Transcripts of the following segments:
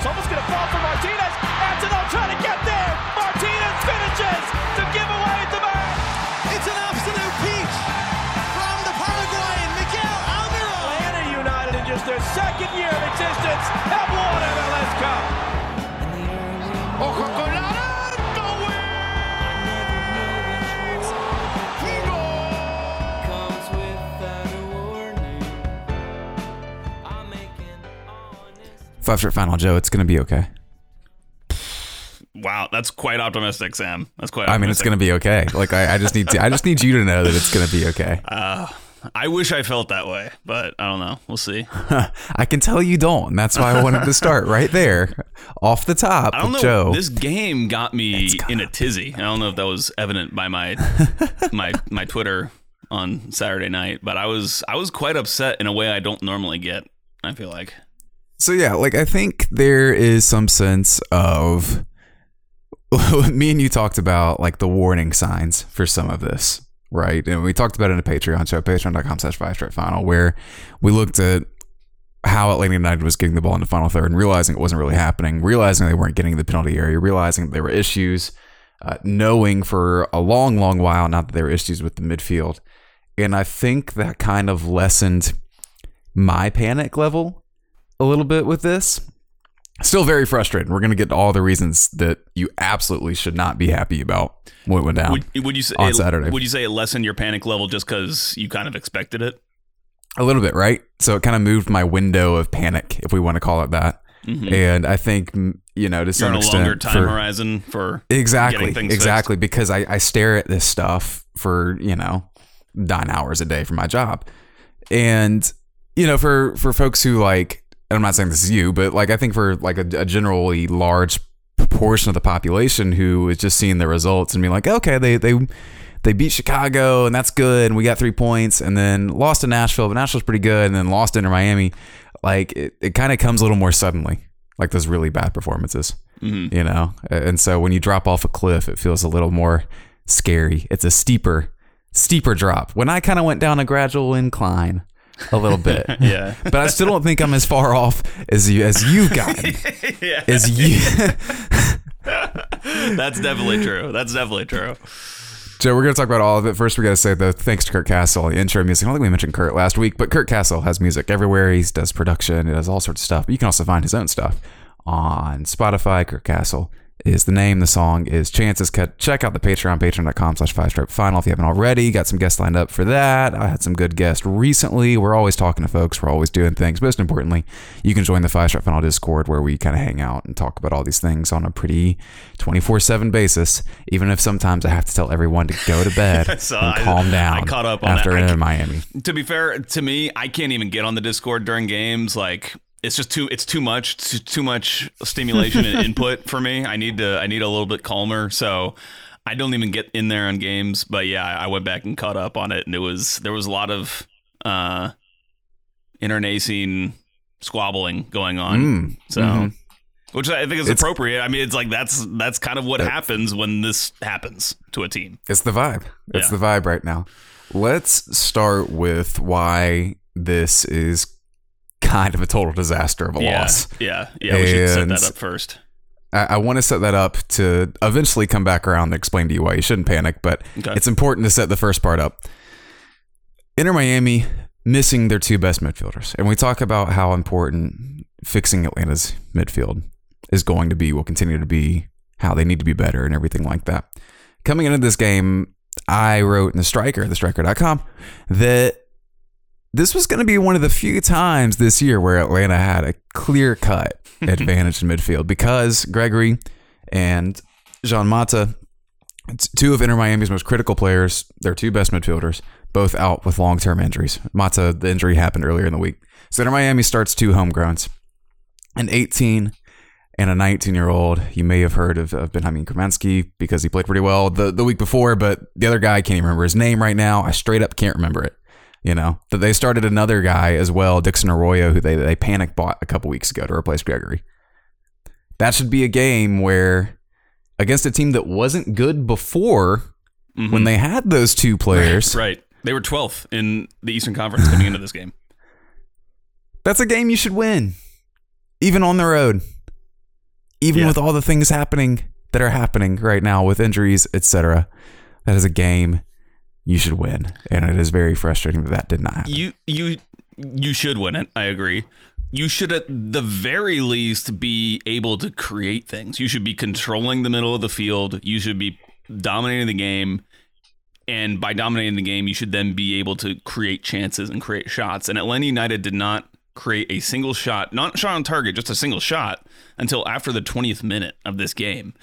Rogers almost going to fall for Stripe final, Joe. It's going to be okay. Wow, that's quite optimistic, Sam. That's quite. I mean, it's going to be okay. Like I, I just need to. I just need you to know that it's going to be okay. Uh, I wish I felt that way, but I don't know. We'll see. I can tell you don't. And that's why I wanted to start right there, off the top. I don't know. Joe. This game got me in a tizzy. I don't know if that was evident by my my my Twitter on Saturday night, but I was I was quite upset in a way I don't normally get. I feel like. So yeah, like I think there is some sense of me and you talked about like the warning signs for some of this, right? And we talked about it in a Patreon show, patreon.com slash five stripe final, where we looked at how Atlanta United was getting the ball in the final third and realizing it wasn't really happening, realizing they weren't getting the penalty area, realizing there were issues, uh, knowing for a long, long while not that there were issues with the midfield. And I think that kind of lessened my panic level a little bit with this. Still very frustrating. We're going to get to all the reasons that you absolutely should not be happy about what went down Would, would you say on it, Saturday. Would you say it lessened your panic level just because you kind of expected it? a little bit, right? So it kind of moved my window of panic, if we want to call it that. Mm-hmm. And I think, you know, to You're some a extent, longer time for- horizon for exactly, exactly, because I, I stare at this stuff for you know nine hours a day for my job, and you know, for for folks who like, and I'm not saying this is you, but like I think for like a, a generally large proportion of the population who is just seeing the results and being like, okay, they they they beat Chicago and that's good, and we got three points, and then lost to Nashville, but Nashville's pretty good, and then lost into Miami. Like it, it kind of comes a little more suddenly, like those really bad performances, mm-hmm. you know. And so when you drop off a cliff, it feels a little more scary. It's a steeper, steeper drop. When I kind of went down a gradual incline, a little bit, Yeah. but I still don't think I'm as far off as you as you've gotten. yeah. As you, That's definitely true. That's definitely true. Joe, we're going to talk about all of it. First, we got to say though, thanks to Kurt Castle, the intro music. I don't think we mentioned Kurt last week, but Kurt Castle has music everywhere. He does production, he does all sorts of stuff. But you can also find his own stuff on Spotify. Kurt Castle is the name. The song is Chances Cut. Check out the Patreon, patreon.com slash five stripe final if you haven't already. Got some guests lined up for that. I had some good guests recently. We're always talking to folks. We're always doing things. Most importantly, you can join the five stripe final Discord where we kind of hang out and talk about all these things on a pretty 24 7 basis, even if sometimes I have to tell everyone to go to bed So and I- calm down I caught up on after that. In Miami. To be fair, to me, I can't even get on the Discord during games. Like it's just too it's too much too, too much stimulation and input for me. I need to I need a little bit calmer. So I don't even get in there on games. But yeah, I went back and caught up on it, and it was there was a lot of uh internecine squabbling going on. Mm, So. mhm. Which I think is It's- appropriate. I mean, it's like that's that's kind of what happens when this happens to a team. It's the vibe. It's Yeah. the vibe right now. Let's start with why this is kind of a total disaster of a Yeah, loss. yeah, yeah. We should set that up first. I, I want to set that up to eventually come back around and explain to you why you shouldn't panic, but Okay. it's important to set the first part up. Inter Miami missing their two best midfielders. And we talk about how important fixing Atlanta's midfield is going to be, will continue to be, how they need to be better and everything like that. Coming into this game, I wrote in the striker, thestriker.com, that this was going to be one of the few times this year where Atlanta had a clear cut advantage in midfield because Gregore and Jean Mota, two of Inter Miami's most critical players, their two best midfielders, both out with long term injuries. Mota, the injury happened earlier in the week. So Inter Miami starts two homegrowns an 18 and a 19 year old. You may have heard of, of Benjamin Cremaschi because he played pretty well the, the week before, but the other guy, I can't even remember his name right now. I straight up can't remember it. You know, that they started another guy as well, Dixon Arroyo, who they, they panic bought a couple weeks ago to replace Gregore. That should be a game where, against a team that wasn't good before, mm-hmm. when they had those two players, Right. They were 12th in the Eastern Conference coming into this game. that's a game you should win, even on the road. even Yeah. with all the things happening that are happening right now with injuries, etc. That is a game you should win, and it is very frustrating that that did not happen. You you you should win it. I agree. You should at the very least be able to create things. You should be controlling the middle of the field. You should be dominating the game. And by dominating the game, you should then be able to create chances and create shots. And Atlanta United did not create a single shot, not shot on target, just a single shot until after the 20th minute of this game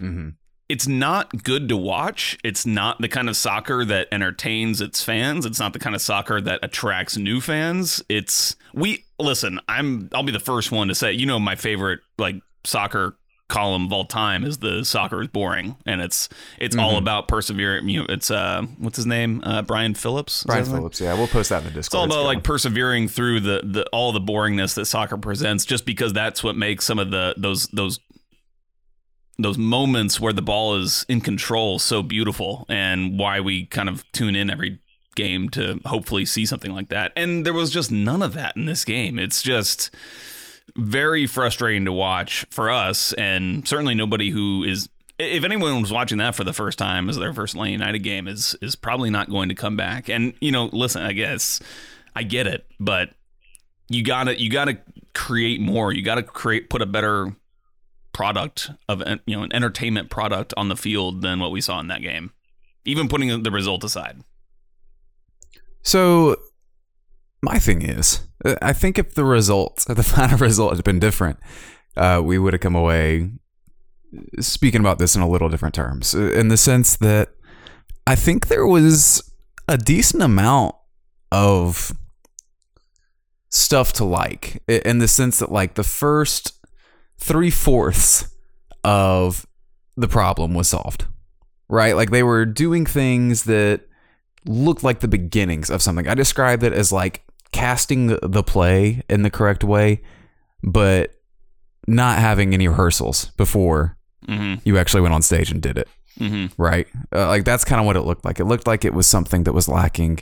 mm-hmm. It's not good to watch. It's not the kind of soccer that entertains its fans. It's not the kind of soccer that attracts new fans. It's we listen, I'm I'll be the first one to say, you know my favorite like soccer column of all time is the soccer is boring and it's it's all about persevering you know it's uh what's his name uh brian phillips Brian? Phillips, yeah, we'll post that in the discord It's all about like persevering through the, the all the boringness that soccer presents, just because that's what makes some of the those those those moments where the ball is in control so beautiful, and why we kind of tune in every game to hopefully see something like that. And there was just none of that in this game. It's just very frustrating to watch for us, and certainly nobody who is. If anyone was watching that for the first time as their first Lane United game, is is probably not going to come back. And you know, listen, I guess I get it, but you gotta you gotta create more. You gotta create put a better product of you know an entertainment product on the field than what we saw in that game. Even putting the result aside. So, my thing is, I think if the result, the final result had been different, uh, we would have come away speaking about this in a little different terms, uh, in the sense that I think there was a decent amount of stuff to like, in the sense that, like, the first three fourths of the problem was solved, right? Like, they were doing things that looked like the beginnings of something. I described it as like casting the- play in the correct way, but not having any rehearsals before Mm-hmm. you actually went on stage and did it. Mm-hmm. Right? Uh, like that's kind of what it looked like. It looked like it was something that was lacking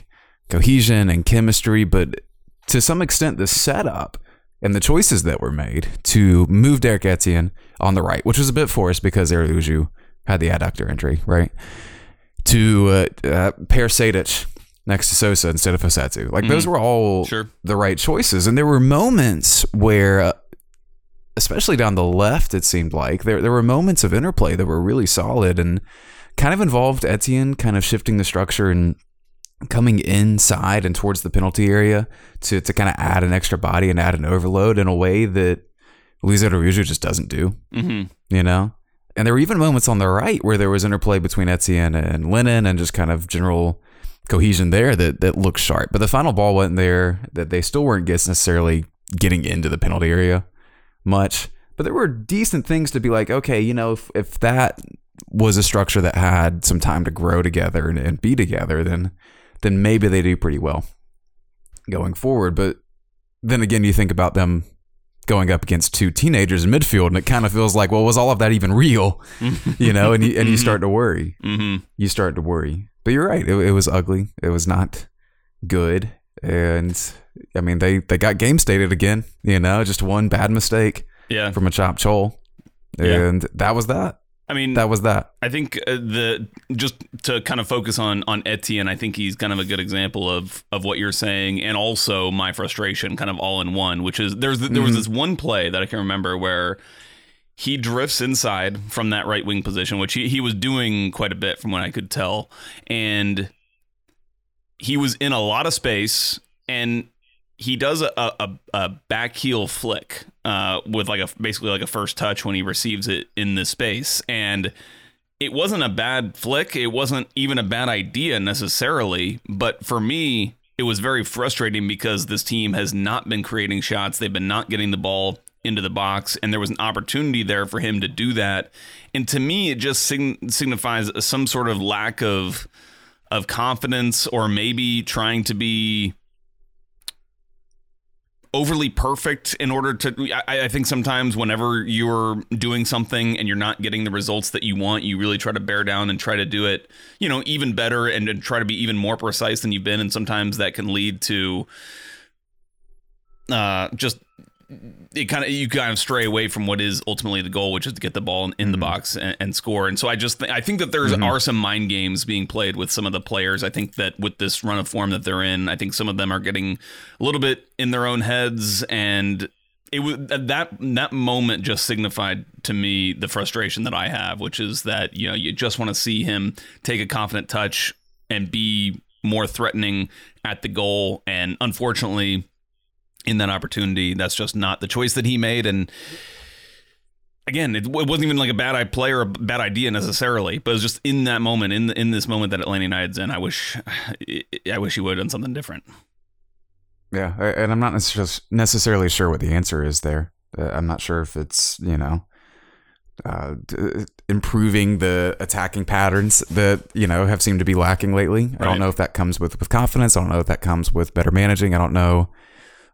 cohesion and chemistry, but to some extent, the setup and the choices that were made to move Derrick Etienne on the right, which was a bit forced because Uju had the adductor injury, right? To uh, uh, pair Sadic next to Sosa instead of Fosetsu. Like those were all Sure. the right choices. And there were moments where, uh, especially down the left, it seemed like there there were moments of interplay that were really solid and kind of involved Etienne kind of shifting the structure and coming inside and towards the penalty area to to kind of add an extra body and add an overload in a way that Luis Araujo just doesn't do. Mm-hmm. You know. And there were even moments on the right where there was interplay between Etienne and Lennon and just kind of general cohesion there that that looked sharp. But the final ball wasn't there. That they still weren't gets necessarily getting into the penalty area much. But there were decent things to be like, okay, you know, if if that was a structure that had some time to grow together and, and be together, then then maybe they do pretty well going forward. But then again, you think about them going up against two teenagers in midfield, and it kind of feels like, well, was all of that even real? You know, and you and you start to worry Mm-hmm. you start to worry. But you're right. It, it was ugly. It was not good. And I mean, they, they got game stated again, you know, just one bad mistake Yeah. from Machop Chol. Yeah. And that was that. I mean, That was that. I think uh, the just to kind of focus on on Etienne, I think he's kind of a good example of of what you're saying, and also my frustration, kind of all in one. Which is there's there was this one play that I can remember where he drifts inside from that right wing position, which he, he was doing quite a bit from what I could tell, and he was in a lot of space, and he does a, a, a back heel flick uh, with like a basically like a first touch when he receives it in the space. And it wasn't a bad flick. It wasn't even a bad idea necessarily. But for me it was very frustrating because this team has not been creating shots. They've been not getting the ball into the box. And there was an opportunity there for him to do that. And to me it just sign- signifies some sort of lack of of confidence or maybe trying to be overly perfect in order to I, I think sometimes whenever you're doing something and you're not getting the results that you want you really try to bear down and try to do it you know even better and, and try to be even more precise than you've been. And sometimes that can lead to uh just it kind of you kind of stray away from what is ultimately the goal, which is to get the ball in, in the box and, and, score. And so I just th- I think that there's mm-hmm. are some mind games being played with some of the players. I think that with this run of form that they're in, I think some of them are getting a little bit in their own heads, and it was that that moment just signified to me the frustration that I have, which is that you know you just want to see him take a confident touch and be more threatening at the goal, and unfortunately in that opportunity. That's just not the choice that he made. And again, it, wasn't even like a bad play or a bad idea necessarily, but it was just in that moment, in in this moment that Atlanta United's in. I wish, I wish he would have done something different. Yeah, and I'm not necessarily sure what the answer is there. Uh, I'm not sure if it's you know uh, improving the attacking patterns that you know have seemed to be lacking lately. Right. I don't know if that comes with with confidence. I don't know if that comes with better managing. I don't know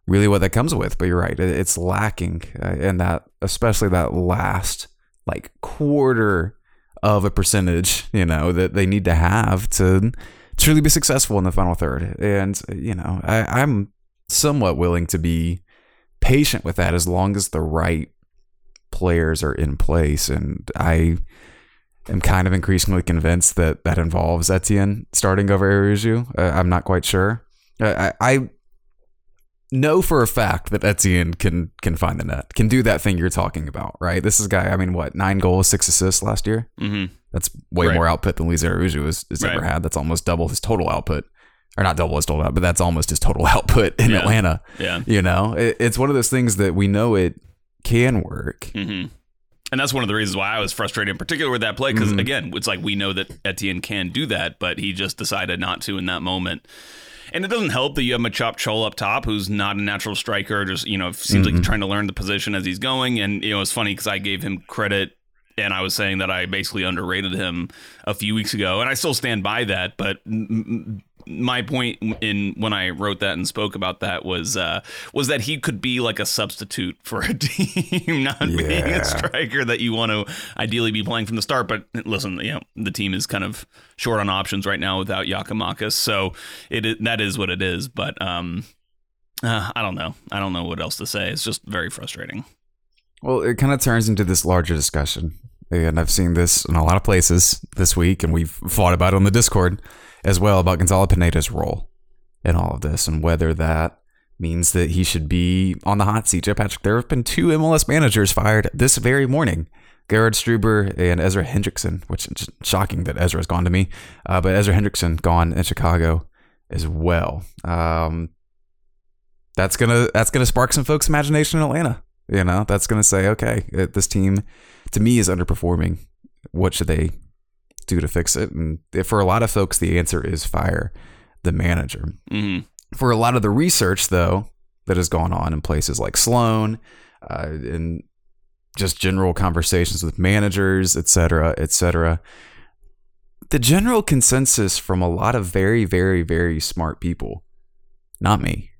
really what that comes with. But you're right, it's lacking, uh, and that especially that last like quarter of a percentage, you know, that they need to have to truly be successful in the final third. And you know, I, I'm somewhat willing to be patient with that as long as the right players are in place. And I am kind of increasingly convinced that that involves Etienne starting over Araujo. Uh, I'm not quite sure. I, I know for a fact that Etienne can can find the net, can do that thing you're talking about, right? This is a guy. I mean, what nine goals, six assists last year. Mm-hmm. That's way right. more output than Luis Araujo has, has right. ever had. That's almost double his total output, or not double his total output, but that's almost his total output in yeah. Atlanta. Yeah, you know, it, it's one of those things that we know it can work. Mm-hmm. And that's one of the reasons why I was frustrated, in particular with that play, because mm-hmm. again, it's like we know that Etienne can do that, but he just decided not to in that moment. And it doesn't help that you have Machop Chol up top, who's not a natural striker, just, you know, seems mm-hmm. like trying to learn the position as he's going. And, you know, it's funny because I gave him credit and I was saying that I basically underrated him a few weeks ago, and I still stand by that. But my point in when I wrote that and spoke about that was uh, was that he could be like a substitute for a team, not yeah. being a striker that you want to ideally be playing from the start. But listen, you know the team is kind of short on options right now without Giakoumakis, so it that is what it is. But um, uh, I don't know. I don't know what else to say. It's just very frustrating. Well, it kind of turns into this larger discussion, and I've seen this in a lot of places this week, and we've fought about it on the Discord as well about Gonzalo Pineda's role in all of this and whether that means that he should be on the hot seat. Jeff Patrick, there have been two MLS managers fired this very morning. Gerhard Struber and Ezra Hendrickson, which is shocking that Ezra has gone to me, uh, but Ezra Hendrickson gone in Chicago as well. Um, that's gonna that's gonna spark some folks' imagination in Atlanta. You know, that's gonna say, okay, this team to me is underperforming. What should they do to fix it? And for a lot of folks, the answer is fire the manager. Mm-hmm. For a lot of the research, though, that has gone on in places like Sloan, uh, and just general conversations with managers, et cetera, et cetera, the general consensus from a lot of very, very, very smart people, not me,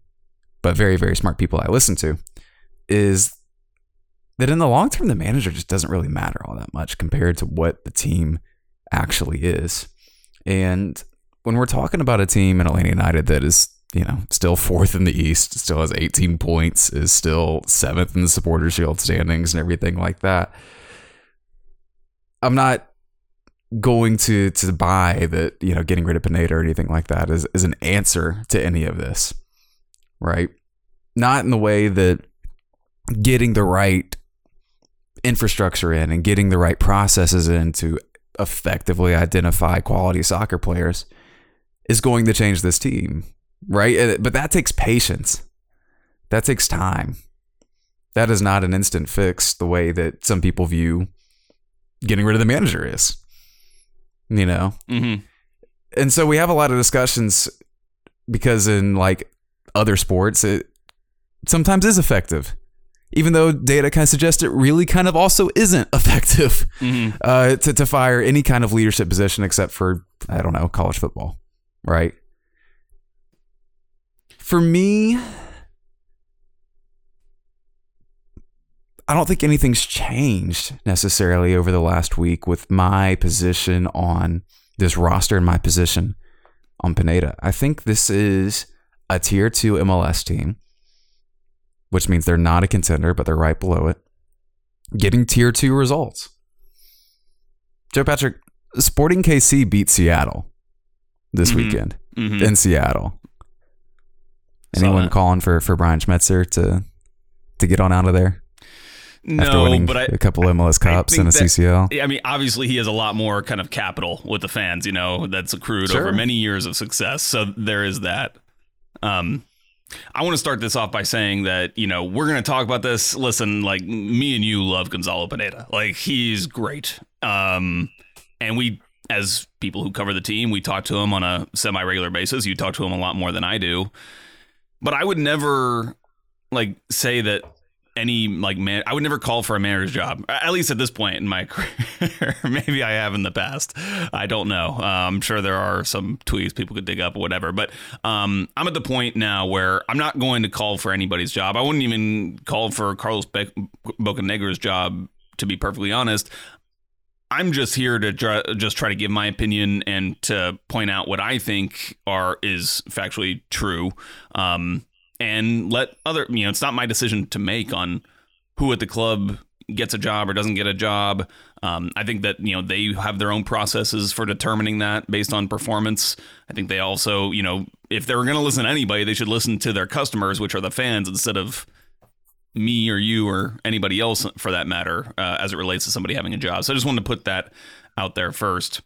but very, very smart people I listen to, is that in the long term, the manager just doesn't really matter all that much compared to what the team actually is. And when we're talking about a team in Atlanta United that is, you know, still fourth in the East, still has 18 points, is still seventh in the supporter shield standings and everything like that, I'm not going to to buy that, you know, getting rid of Pineda or anything like that is, is an answer to any of this. Right? Not in the way that getting the right infrastructure in and getting the right processes in to effectively identify quality soccer players is going to change this team, right? But that takes patience. That takes time. That is not an instant fix the way that some people view getting rid of the manager is. You know? Mm-hmm. And so we have a lot of discussions because in like other sports, it sometimes is effective even though data kind of suggests it really kind of also isn't effective mm-hmm. uh, to, to fire any kind of leadership position except for, I don't know, college football, right? For me, I don't think anything's changed necessarily over the last week with my position on this roster and my position on Pineda. I think this is a tier two MLS team which means they're not a contender, but they're right below it, getting tier two results. Joe Patrick, Sporting KC beat Seattle this Mhm. weekend Mhm. in Seattle. Anyone calling for for Brian Schmetzer to to get on out of there after no, winning but I, a couple MLS Cups and a that- CCL? I mean, obviously, he has a lot more kind of capital with the fans, you know, that's accrued Sure. over many years of success. So there is that. Um, I want to start this off by saying that, you know, we're going to talk about this. Listen, like, me and you love Gonzalo Pineda. Like, he's great. Um, and we, as people who cover the team, we talk to him on a semi regular basis. You talk to him a lot more than I do. But I would never, like, say that any like man I would never call for a manager's job at least at this point in my career. Maybe I have in the past. I don't know. Uh, I'm sure there are some tweets people could dig up or whatever but um, I'm at the point now where I'm not going to call for anybody's job. I wouldn't even call for Carlos Be- Bocanegra's job to be perfectly honest. I'm just here to just try to give my opinion and to point out what I think are is factually true. Um, and let other you know it's not my decision to make on who at the club gets a job or doesn't get a job. Um, i think that you know they have their own processes for determining that based on performance. I think they also you know if they're going to listen to anybody they should listen to their customers which are the fans instead of me or you or anybody else for that matter uh, as it relates to somebody having a job. So i just wanted to put that out there first.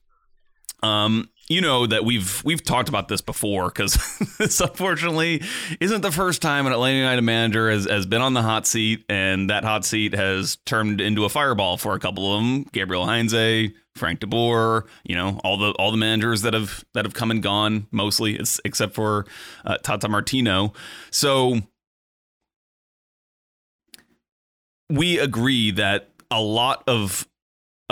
Um, you know that we've we've talked about this before because this unfortunately isn't the first time an Atlanta United manager has, has been on the hot seat, and that hot seat has turned into a fireball for a couple of them. Gabriel Heinze, Frank De Boer, you know all the all the managers that have that have come and gone, mostly except for uh, Tata Martino. So we agree that a lot of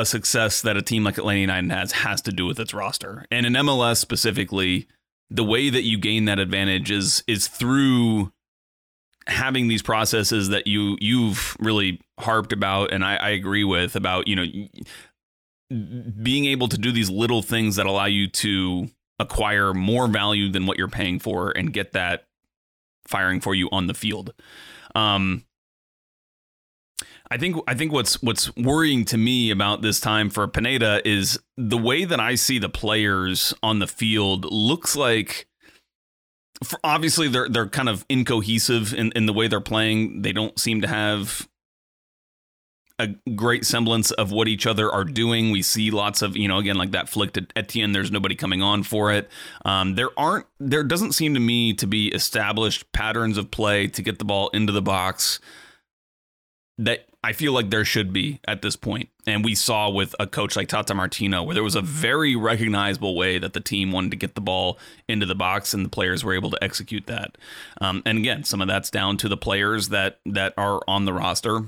a success that a team like Atlanta United has has to do with its roster. And in MLS specifically, the way that you gain that advantage is is through having these processes that you you've really harped about and I, I agree with about, you know, being able to do these little things that allow you to acquire more value than what you're paying for and get that firing for you on the field. Um, I think I think what's what's worrying to me about this time for Pineda is the way that I see the players on the field looks like obviously they're they're kind of incohesive in, in the way they're playing. They don't seem to have a great semblance of what each other are doing. We see lots of, you know, again, like that flick to Etienne, there's nobody coming on for it. Um, there aren't, there doesn't seem to me to be established patterns of play to get the ball into the box that I feel like there should be at this point. And we saw with a coach like Tata Martino, where there was a very recognizable way that the team wanted to get the ball into the box, and the players were able to execute that. Um, and again, some of that's down to the players that that are on the roster.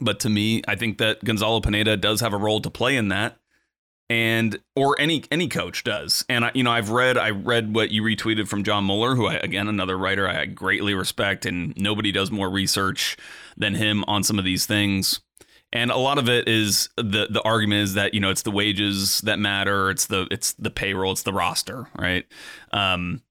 But to me, I think that Gonzalo Pineda does have a role to play in that, and or any any coach does. And I, you know, I've read I read what you retweeted from John Muller, who I, again another writer I greatly respect, and nobody does more research than him on some of these things. And a lot of it is the the argument is that you know it's the wages that matter, it's the it's the payroll, it's the roster, right? Um,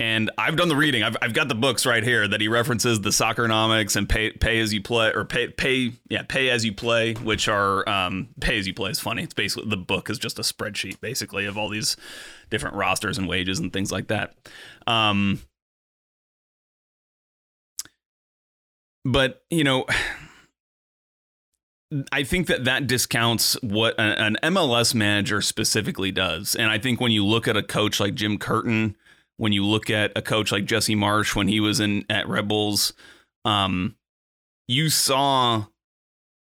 and I've done the reading. I've, I've got the books right here that he references the Soccernomics and pay pay as you play or pay pay yeah pay as you play, which are um, pay as you play is funny. It's basically the book is just a spreadsheet basically of all these different rosters and wages and things like that. Um, but you know. I think that that discounts what an MLS manager specifically does. And I think when you look at a coach like Jim Curtin, when you look at a coach like Jesse Marsch when he was in at Red Bulls, um, you saw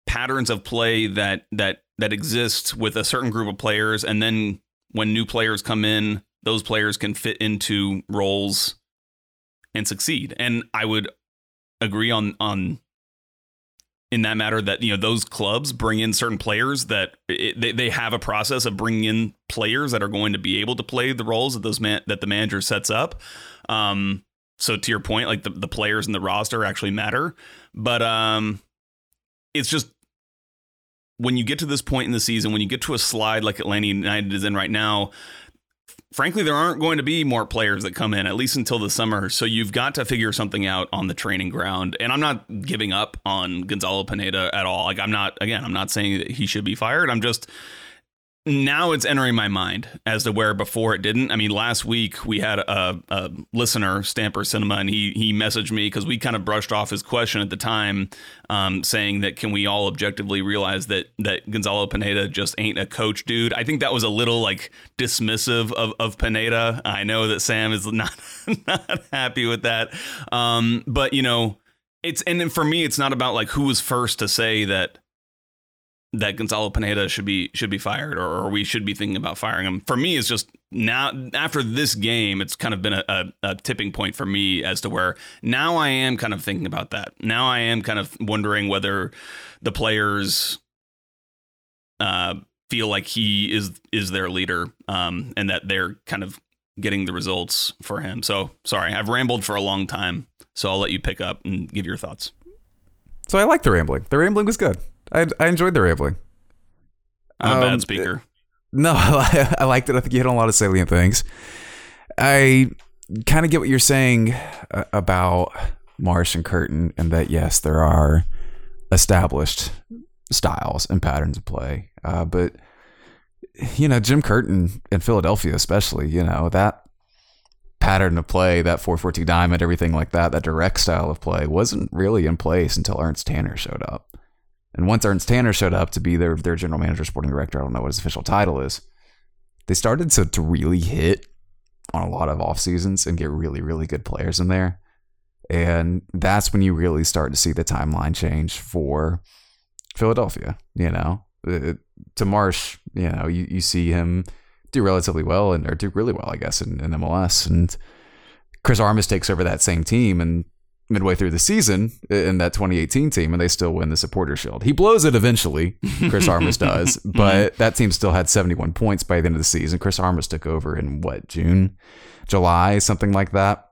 patterns of play that that that exist with a certain group of players, and then when new players come in, those players can fit into roles and succeed. And I would agree on on in that matter that you know those clubs bring in certain players that it, they, they have a process of bringing in players that are going to be able to play the roles that those man, that the manager sets up. Um so to your point like the, the players in the roster actually matter but um it's just when you get to this point in the season when you get to a slide like Atlanta United is in right now frankly, there aren't going to be more players that come in, at least until the summer. So you've got to figure something out on the training ground. And I'm not giving up on Gonzalo Pineda at all. Like, I'm not, again, I'm not saying that he should be fired. I'm just now it's entering my mind as to where before it didn't. I mean, last week we had a, a listener, Stamper Cinema, and he he messaged me because we kind of brushed off his question at the time, um, saying that can we all objectively realize that that Gonzalo Pineda just ain't a coach dude. I think that was a little like dismissive of, of Pineda. I know that Sam is not not happy with that, um, but you know, it's and then for me, it's not about like who was first to say that that Gonzalo Pineda should be should be fired or, or, we should be thinking about firing him. For me, it's just now after this game, it's kind of been a, a, a, tipping point for me as to where now I am kind of thinking about that. Now I am kind of wondering whether the players uh, feel like he is is their leader um, and that they're kind of getting the results for him. So sorry, I've rambled for a long time. So I'll let you pick up and give your thoughts. So I like the rambling. The rambling was good. I I enjoyed the rambling. I'm a um, bad speaker. No, I, I liked it. I think you hit on a lot of salient things. I kind of get what you're saying uh, about Marsch and Curtin, and that yes, there are established styles and patterns of play, uh, but you know, Jim Curtin in Philadelphia, especially, you know that pattern of play, that 442 diamond, everything like that, that direct style of play wasn't really in place until Ernst Tanner showed up. And once Ernst Tanner showed up to be their their general manager, sporting director, I don't know what his official title is, they started to, to really hit on a lot of off seasons and get really, really good players in there. And that's when you really start to see the timeline change for Philadelphia. You know, it, to Marsch, you know, you, you see him do relatively well and or do really well, I guess, in, in MLS. And Chris Armas takes over that same team and midway through the season in that 2018 team and they still win the supporter shield. He blows it eventually, Chris Armas does, but that team still had 71 points by the end of the season. Chris Armas took over in what, June, July, something like that.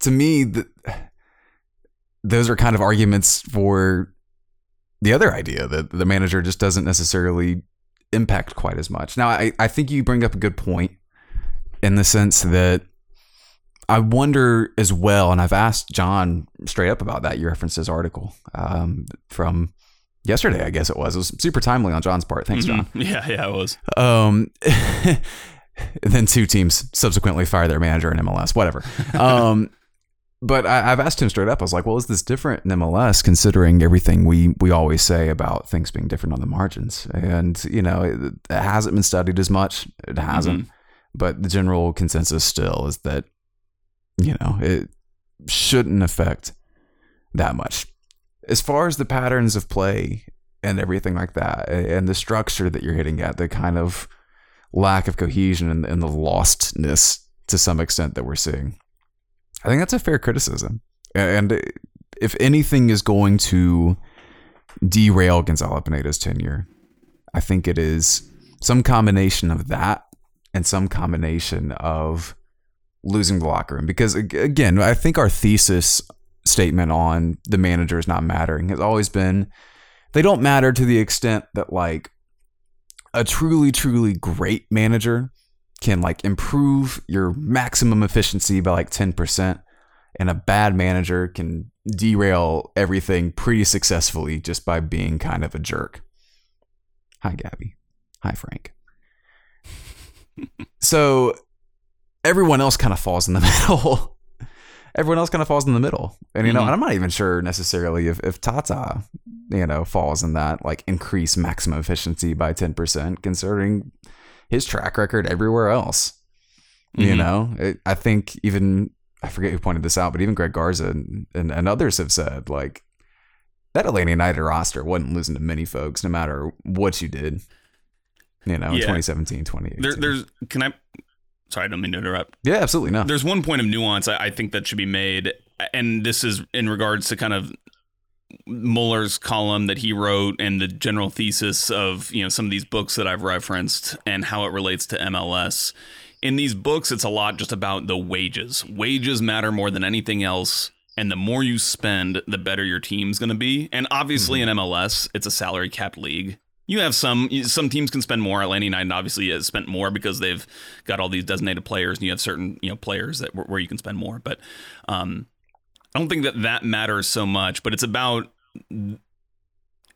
To me, the, those are kind of arguments for the other idea that the manager just doesn't necessarily impact quite as much. Now, I, I think you bring up a good point in the sense that I wonder as well, and I've asked John straight up about that. You referenced his article um, from yesterday, I guess it was. It was super timely on John's part. Thanks, John. Mm-hmm. Yeah, yeah, it was. Um, then two teams subsequently fire their manager in MLS. Whatever. Um, but I, have asked him straight up. I was like, "Well, is this different in MLS, considering everything we we always say about things being different on the margins?" And you know, it, it hasn't been studied as much. It hasn't. Mm-hmm. But the general consensus still is that you know, it shouldn't affect that much. As far as the patterns of play and everything like that, and the structure that you're hitting at, the kind of lack of cohesion and, and the lostness to some extent that we're seeing, I think that's a fair criticism. And if anything is going to derail Gonzalo Pineda's tenure, I think it is some combination of that and some combination of losing the locker room because again, I think our thesis statement on the managers not mattering has always been they don't matter to the extent that like a truly truly great manager can like improve your maximum efficiency by like 10% and a bad manager can derail everything pretty successfully just by being kind of a jerk. Hi Gabby. Hi Frank. so everyone else kind of falls in the middle. everyone else kind of falls in the middle. And you know, mm-hmm. and I'm not even sure necessarily if if Tata, you know, falls in that like increase maximum efficiency by 10% considering his track record everywhere else. Mm-hmm. You know, it, I think even I forget who pointed this out, but even Greg Garza and, and, and others have said like that Atlanta United roster wasn't losing to many folks no matter what you did. You know, yeah. 2017, 2018. There, there's can I sorry, I don't mean to interrupt. Yeah, absolutely not. There's one point of nuance I, I think that should be made, and this is in regards to kind of Muller's column that he wrote and the general thesis of you know some of these books that I've referenced and how it relates to MLS. In these books, it's a lot just about the wages. Wages matter more than anything else. And the more you spend, the better your team's going to be. And obviously, mm-hmm. in MLS, it's a salary cap league. You have some some teams can spend more. Atlanta United obviously has spent more because they've got all these designated players, and you have certain you know players that where you can spend more. But um, I don't think that that matters so much. But it's about to,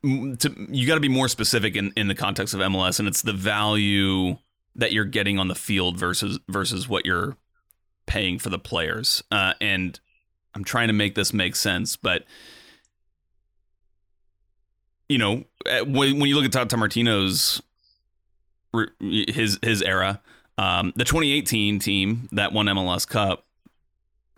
you got to be more specific in in the context of MLS, and it's the value that you're getting on the field versus versus what you're paying for the players. Uh, and I'm trying to make this make sense, but you know, uh, when, when you look at Tata Martino's his his era, um, the 2018 team that won MLS Cup,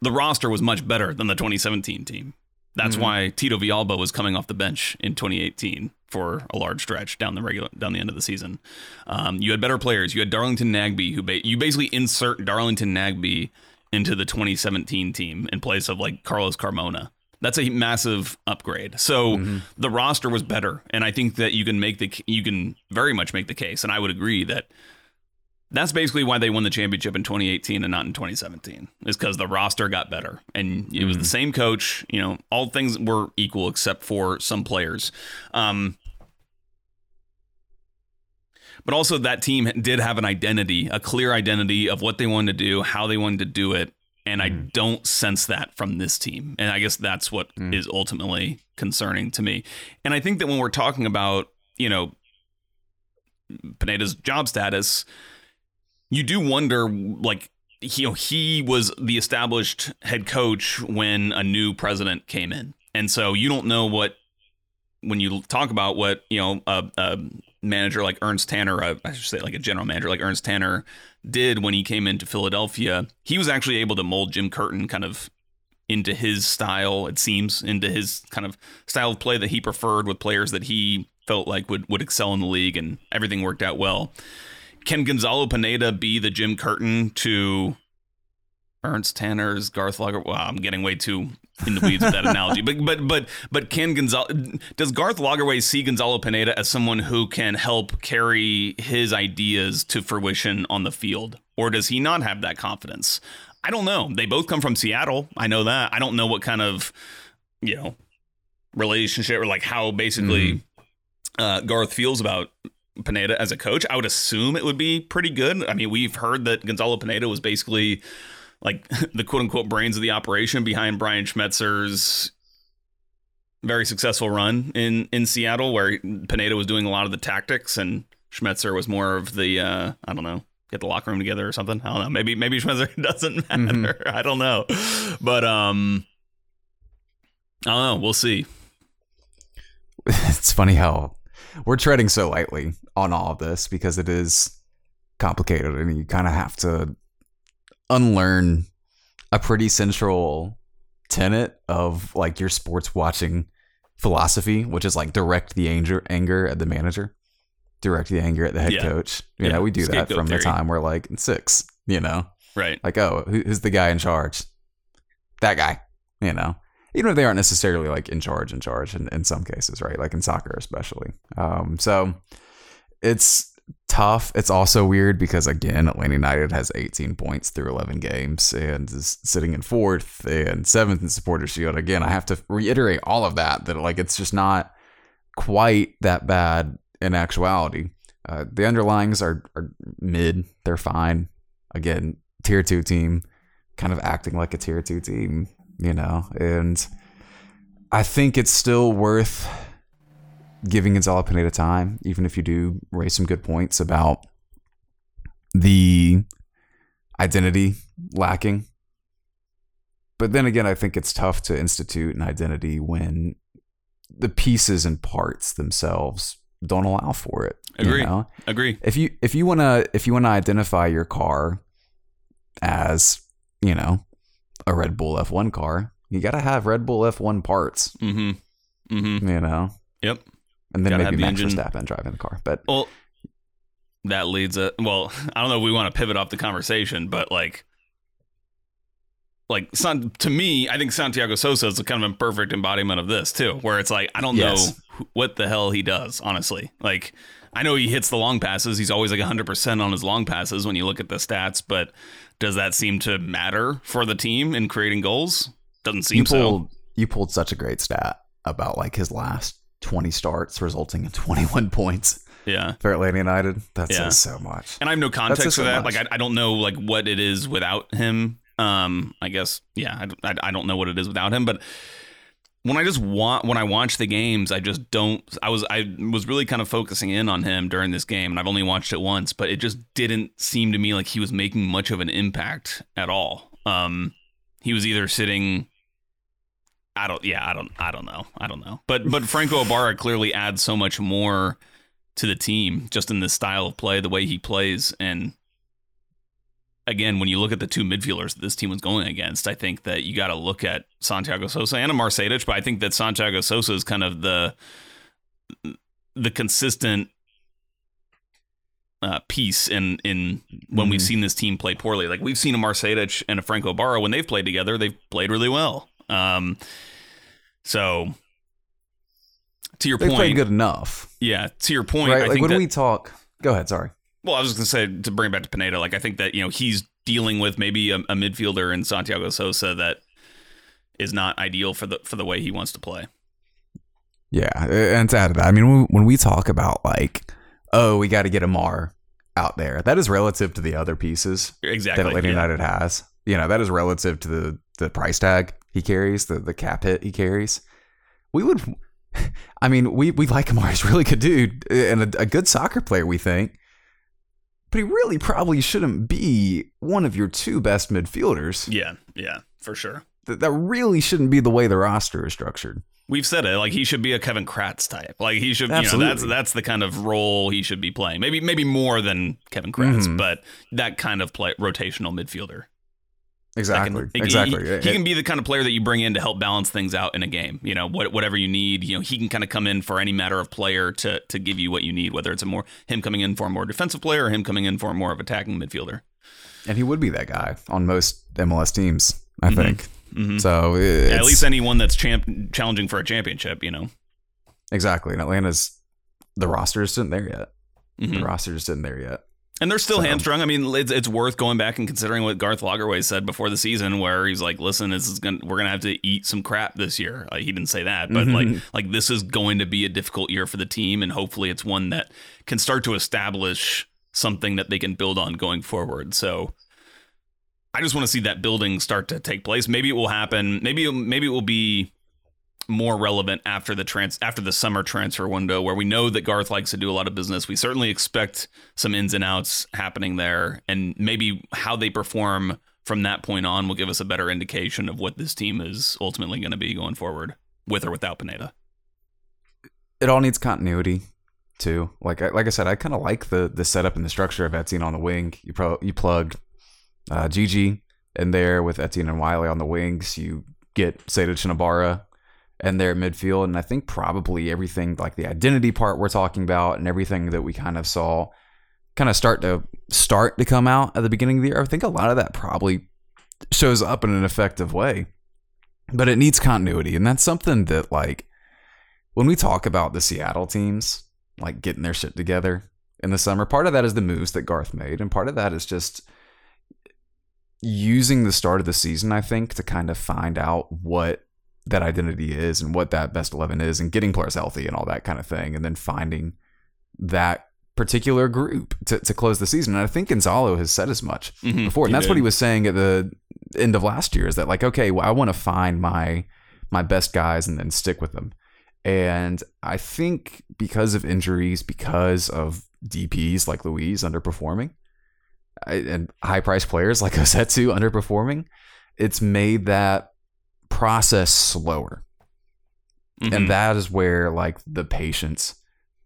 the roster was much better than the 2017 team. That's mm-hmm. why Tito Villalba was coming off the bench in 2018 for a large stretch down the regular down the end of the season. Um, you had better players. You had Darlington Nagbe, who ba- you basically insert Darlington Nagbe into the 2017 team in place of like Carlos Carmona. That's a massive upgrade. So mm-hmm. the roster was better, and I think that you can make the you can very much make the case, and I would agree that that's basically why they won the championship in 2018 and not in 2017 is because the roster got better and it was mm-hmm. the same coach you know all things were equal except for some players um, but also that team did have an identity a clear identity of what they wanted to do how they wanted to do it and mm. I don't sense that from this team. And I guess that's what mm. is ultimately concerning to me. And I think that when we're talking about, you know, Pineda's job status, you do wonder like you know he was the established head coach when a new president came in. And so you don't know what when you talk about what, you know, a, a manager like Ernst Tanner, I should say like a general manager like Ernst Tanner did when he came into Philadelphia, he was actually able to mold Jim Curtin kind of into his style, it seems, into his kind of style of play that he preferred with players that he felt like would, would excel in the league and everything worked out well. Can Gonzalo Pineda be the Jim Curtin to Ernst Tanner's Garth Lager? Well, I'm getting way too in the weeds with that analogy. But but but but can Gonzalo does Garth Lagerwey see Gonzalo Pineda as someone who can help carry his ideas to fruition on the field, or does he not have that confidence? I don't know. They both come from Seattle. I know that. I don't know what kind of you know relationship or like how basically mm. uh, Garth feels about Pineda as a coach. I would assume it would be pretty good. I mean, we've heard that Gonzalo Pineda was basically like the quote unquote brains of the operation behind Brian Schmetzer's very successful run in in Seattle, where Pineda was doing a lot of the tactics and Schmetzer was more of the uh, I don't know get the locker room together or something. I don't know. Maybe maybe Schmetzer doesn't matter. Mm-hmm. I don't know, but um, I don't know. We'll see. It's funny how we're treading so lightly on all of this because it is complicated and you kind of have to unlearn a pretty central tenet of like your sports watching philosophy, which is like direct the anger anger at the manager, direct the anger at the head yeah. coach. You yeah. know, we do Scapegoat that from theory. the time we're like six. You know, right? Like, oh, who's the guy in charge? That guy. You know, even if they aren't necessarily like in charge, in charge in, in some cases, right? Like in soccer, especially. Um, so it's tough. It's also weird because again, Atlanta United has 18 points through 11 games and is sitting in fourth and seventh in supporter shield. Again, I have to reiterate all of that that like it's just not quite that bad in actuality. Uh, the underlyings are, are mid. They're fine. Again, tier two team, kind of acting like a tier two team, you know, and I think it's still worth giving Gonzalo Pineda time, even if you do raise some good points about the identity lacking. But then again, I think it's tough to institute an identity when the pieces and parts themselves don't allow for it. Agree. You know? Agree. If you if you wanna if you wanna identify your car as you know a Red Bull F1 car, you gotta have Red Bull F1 parts. Mm-hmm. Mm-hmm. You know. Yep and then maybe Max engine. Verstappen driving the car. But well, that leads a well. I don't know. if We want to pivot off the conversation, but like, like San, to me, I think Santiago Sosa is a kind of a perfect embodiment of this too. Where it's like I don't yes. know what the hell he does. Honestly, like I know he hits the long passes. He's always like 100 percent on his long passes when you look at the stats. But does that seem to matter for the team in creating goals? Doesn't seem you pulled, so. You pulled such a great stat about like his last 20 starts, resulting in 21 points Yeah. for Atlanta United. That Yeah. says so much. And I have no context for that. much. Like I, I don't know like what it is without him. Um, I guess yeah. I, I don't know what it is without him, but when I just want when I watch the games, I just don't. I was I was really kind of focusing in on him during this game, and I've only watched it once, but it just didn't seem to me like he was making much of an impact at all. Um, he was either sitting. I don't. Yeah, I don't. I don't know. I don't know. But but Franco Ibarra clearly adds so much more to the team just in the style of play, the way he plays, and again, when you look at the two midfielders that this team was going against, I think that you got to look at Santiago Sosa and Amar Sejdic, but I think that Santiago Sosa is kind of the the consistent uh, piece in in when we've Mhm. seen this team play poorly. Like we've seen Amar Sejdic and a Franco Ibarra when they've played together, they've played really well. Um, so to your They point, played good enough. yeah, to your point, right? I Like when that, we talk, go ahead. Sorry. well, I was gonna say to bring it back to Pineda, like I think that you know he's dealing with maybe a, a midfielder in Santiago Sosa that is not ideal for the for the way he wants to play. Yeah, and to add to that, I mean, when- when we talk about like, oh, we got to get Amar out there, that is relative to the other pieces Exactly. that Atlanta yeah. United has. You know, that is relative to the the price tag he carries, the the cap hit he carries. We would, I mean, we we like Amar. He's a really good dude and a, a good soccer player. We think, but he really probably shouldn't be one of your two best midfielders. Yeah, yeah, for sure. That, that really shouldn't be the way the roster is structured. We've said it. Like he should be a Kevin Kratz type. Like he should, you know, that's Absolutely. that's the kind of role he should be playing. Maybe maybe more than Kevin Kratz, Mhm. but that kind of play rotational midfielder. Exactly. can- he- exactly. He, he can be the kind of player that you bring in to help balance things out in a game. You know, what, whatever you need. You know, he can kind of come in for any matter of player to to give you what you need. Whether it's a more him coming in for a more defensive player or him coming in for a more of attacking midfielder. and he would be that guy on most MLS teams, I Mhm. think. Mhm. So Yeah, at least anyone that's champ- challenging for a championship. You know. exactly. And Atlanta's the roster isn't there yet. Mhm. The roster just isn't there yet. And they're still So- hamstrung. I mean, it's, it's worth going back and considering what Garth Lagerwey said before the season, where he's like, "Listen, this is gonna we're gonna have to eat some crap this year." Like, he didn't say that, but Mhm. like like this is going to be a difficult year for the team, and hopefully, it's one that can start to establish something that they can build on going forward. So. I just want to see that building start to take place. Maybe it will happen. Maybe maybe it will be more relevant after the trans after the summer transfer window, where we know that Garth likes to do a lot of business. We certainly expect some ins and outs happening there, and maybe how they perform from that point on will give us a better indication of what this team is ultimately going to be going forward, with or without Pineda. It all needs continuity too. Like I, like I said, I kind of like the the setup and the structure of Etienne on the wing. You pro you plug uh, Gigi in there with Etienne and Wiley on the wings. You get Sejdic and Ibarra and their midfield, and I think probably everything like the identity part we're talking about and everything that we kind of saw kind of start to start to come out at the beginning of the year. I think a lot of that probably shows up in an effective way, but it needs continuity, and that's something that like when we talk about the Seattle teams like getting their shit together in the summer, part of that is the moves that Garth made, and part of that is just using the start of the season, I think, to kind of find out what that identity is and what that best 11 is and getting players healthy and all that kind of thing. And then finding that particular group to, to close the season. And I think Gonzalo has said as much Mhm, before. And that's what he was saying at the end of last year is that like, okay, well, I want to find my, my best guys and then stick with them. And I think because of injuries, because of DPs like Luiz underperforming, and high price players like Rossetto underperforming, it's made that process slower. Mhm. And that is where like the patience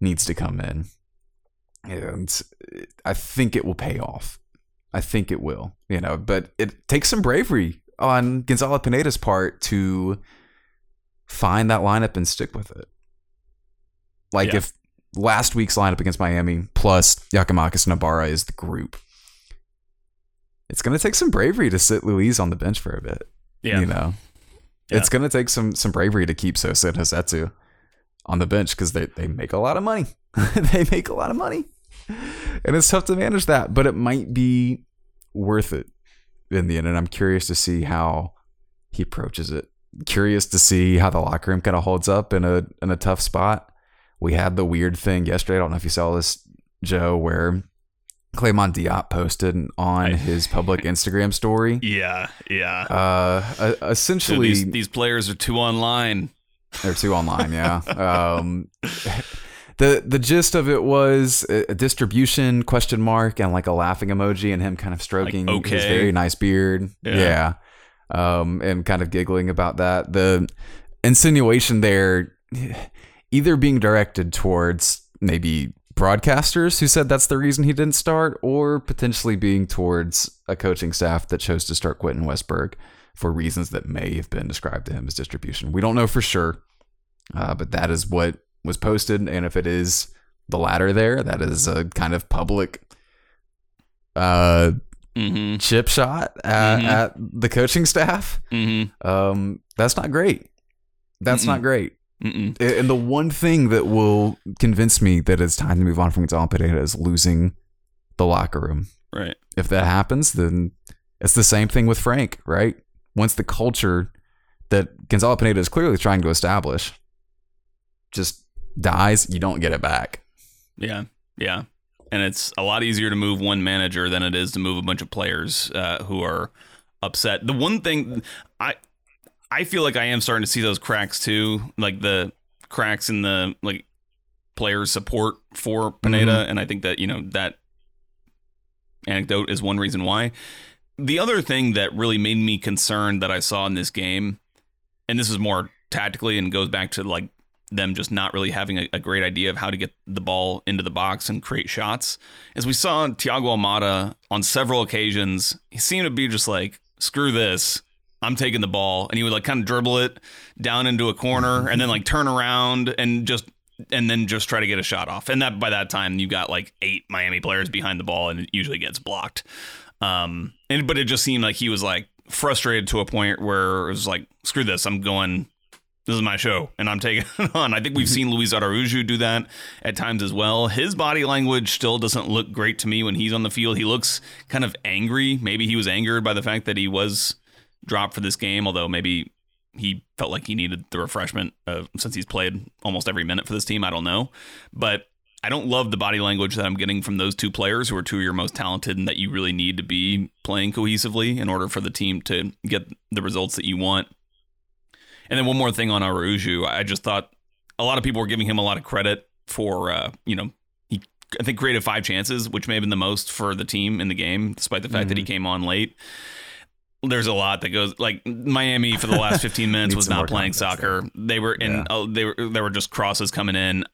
needs to come in. And I think it will pay off. I think it will, you know, but it takes some bravery on Gonzalo Pineda's part to find that lineup and stick with it. Like Yeah. if last week's lineup against Miami plus Giakoumakis and Ibarra is the group, it's going to take some bravery to sit Luiz on the bench for a bit. yeah, You know, Yeah. it's to take some some bravery to keep Sosa and Rossetto on the bench because they, they make a lot of money. they make a lot of money. And it's tough to manage that, but it might be worth it in the end. And I'm curious to see how he approaches it curious to see how the locker room kind of holds up in a in a tough spot. We had the weird thing yesterday. I don't know if you saw this, Joe, where Clément Diop posted on his public Instagram story. Yeah, yeah. Uh, uh, So essentially, these these players are too online. They're two online, yeah. Um, the the gist of it was a, distribution question mark and like a laughing emoji and him kind of stroking his okay. very nice beard. Yeah. Yeah. Um, and kind of giggling about that. The insinuation there either being directed towards maybe broadcasters who said that's the reason he didn't start, or potentially being towards a coaching staff that chose to start Quentin Westberg for reasons that may have been described to him as distribution. We don't know for sure, uh, but that is what was posted. And if it is the latter there, that is a kind of public uh, Mm-hmm. chip shot at, Mhm. at the coaching staff. Mm-hmm. Um, that's not great. That's not great. Mm-mm. And the one thing that will convince me that it's time to move on from Gonzalo Pineda is losing the locker room. Right. If that happens, then it's the same thing with Frank, right? Once the culture that Gonzalo Pineda is clearly trying to establish just dies, you don't get it back. Yeah. Yeah. And it's a lot easier to move one manager than it is to move a bunch of players uh, who are upset. The one thing I I feel like I am starting to see those cracks too, like the cracks in the like players support for Pineda, mm-hmm. and I think that you know that anecdote is one reason why. The other thing that really made me concerned that I saw in this game, and this is more tactically and goes back to like them just not really having a, a great idea of how to get the ball into the box and create shots. As we saw Thiago Almada on several occasions, he seemed to be just like, screw this. I'm taking the ball. And he would like kind of dribble it down into a corner and then like turn around and just and then just try to get a shot off. And that by that time you got like eight Miami players behind the ball and it usually gets blocked. Um and but it just seemed like he was like frustrated to a point where it was like, screw this, I'm going this is my show and I'm taking it on. I think we've seen Luis Araujo do that at times as well. His body language still doesn't look great to me when he's on the field. He looks kind of angry. Maybe he was angered by the fact that he was dropped for this game, although maybe he felt like he needed the refreshment uh, since he's played almost every minute for this team. I don't know. But I don't love the body language that I'm getting from those two players who are two of your most talented and that you really need to be playing cohesively in order for the team to get the results that you want. And then one more thing on Araujo, I just thought a lot of people were giving him a lot of credit for, uh, you know, he I think created five chances, which may have been the most for the team in the game, despite the fact that he came on late. There's a lot that goes like Miami for the last 15 minutes was not playing soccer. They were in, Yeah. oh, they were there were just crosses coming in.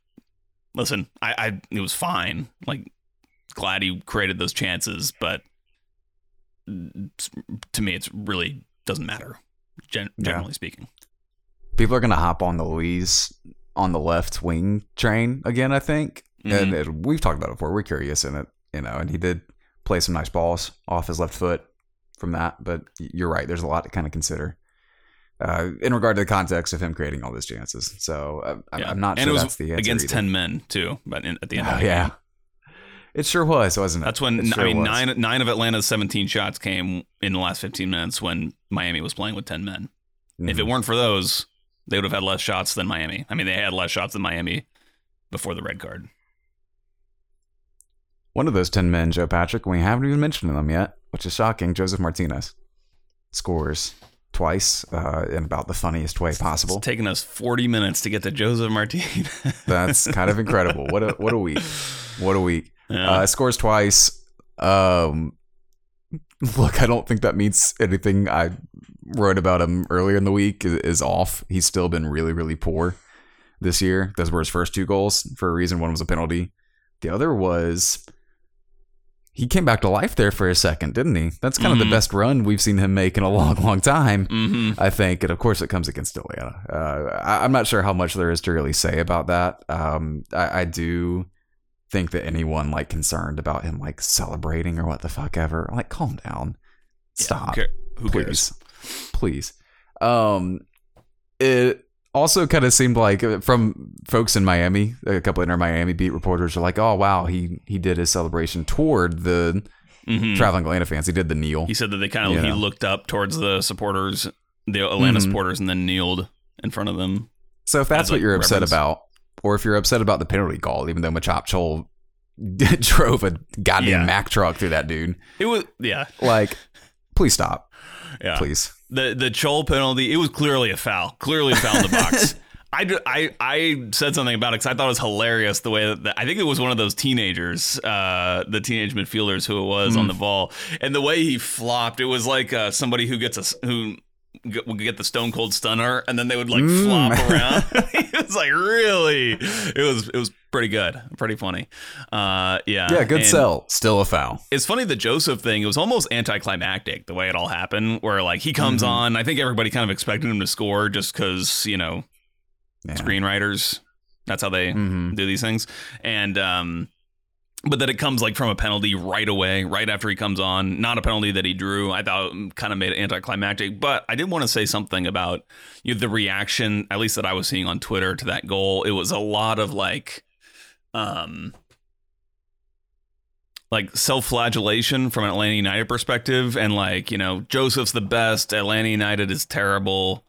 Listen, I, I it was fine. Like glad he created those chances, but to me, it's really doesn't matter. Gen- Yeah. generally speaking. People are going to hop on the Luiz on the left wing train again, I think. And mm-hmm. it, we've talked about it before. We're curious in it, you know, and he did play some nice balls off his left foot from that. But you're right. There's a lot to kind of consider uh, in regard to the context of him creating all those chances. So uh, I'm, Yeah. I'm not and sure that's the against either. 10 men too but in, at the end of Oh, the yeah. game It sure was, wasn't it? that's when It sure i mean was. nine nine of atlanta's 17 shots came in the last 15 minutes when miami was playing with 10 men if it Mhm. weren't for those they would have had less shots than miami i mean they had less shots than miami before the red card One of those 10 men, Joe Patrick, we haven't even mentioned them yet, which is shocking. Josef Martinez scores twice uh, in about the funniest way possible. it's taken us 40 minutes to get to Josef Martinez. That's kind of incredible. What a what a week. What a week. Yeah. Uh, scores twice. Um, look, I don't think that means anything. I wrote about him earlier in the week is, is off. He's still been really, really poor this year. Those were his first two goals for a reason. One was a penalty. The other was he came back to life there for a second, didn't he? That's kind of Mhm. the best run we've seen him make in a long, long time. mm-hmm. I think, and of course, it comes against Atlanta. Uh, I, I'm not sure how much there is to really say about that. Um, I, I do think that anyone like concerned about him like celebrating or what the fuck ever, like, calm down, stop, who cares please, please. Um, it also kind of seemed like uh, from folks in Miami, a couple of Inter Miami beat reporters are like, "Oh wow, he he did his celebration toward the Mhm. traveling Atlanta fans. He did the kneel." He said that they kind of he looked up towards the supporters the Atlanta Mhm. supporters and then kneeled in front of them. So if that's what like, you're upset reverence. about, or if you're upset about the penalty call, even though Machop Chol drove a goddamn Yeah. Mack truck through that dude, It was yeah, like, please stop, yeah. please. The the Chol penalty, it was clearly a foul. Clearly a foul in the box. I, I, I said something about it because I thought it was hilarious the way that I think it was one of those teenagers, uh, the teenage midfielders who it was Mm. on the ball, and the way he flopped, it was like uh, somebody who gets a who would get the stone cold stunner, and then they would like Mm. flop around. it was like really, it was it was pretty good, pretty funny. Uh, yeah, Yeah, good and- sell. Still a foul. it's funny the Josef thing. It was almost anticlimactic the way it all happened. Where like he comes on, I think everybody kind of expected him to score just because you know Yeah. screenwriters. That's how they Mhm. do these things. And um, but that it comes like from a penalty right away, right after he comes on. Not a penalty that he drew. I thought kind of made it anticlimactic. But I did want to say something about you know, the reaction, at least that I was seeing on Twitter to that goal. It was a lot of like, um, like self-flagellation from an Atlanta United perspective, and like you know, Josef's the best. Atlanta United is terrible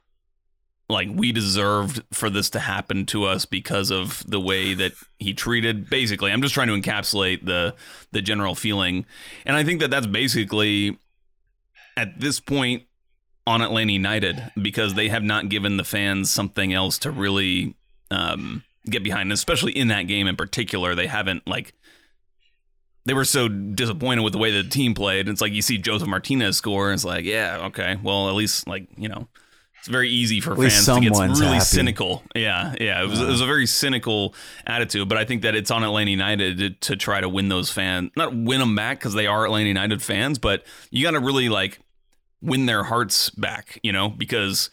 like we deserved for this to happen to us because of the way that he treated basically. I'm just trying to encapsulate the the general feeling. And i think that that's basically at this point on atlanta united because they have not given the fans something else to really um, get behind and especially in that game in particular they haven't like they were so disappointed with the way the team played. It's like you see Josef Martinez score and it's like yeah okay well at least like you know it's very easy for fans to get really happy. cynical. Yeah, yeah. It was, it was a very cynical attitude, but I think that it's on Atlanta United to, to try to win those fans, not win them back because they are Atlanta United fans, but you got to really like win their hearts back, you know, because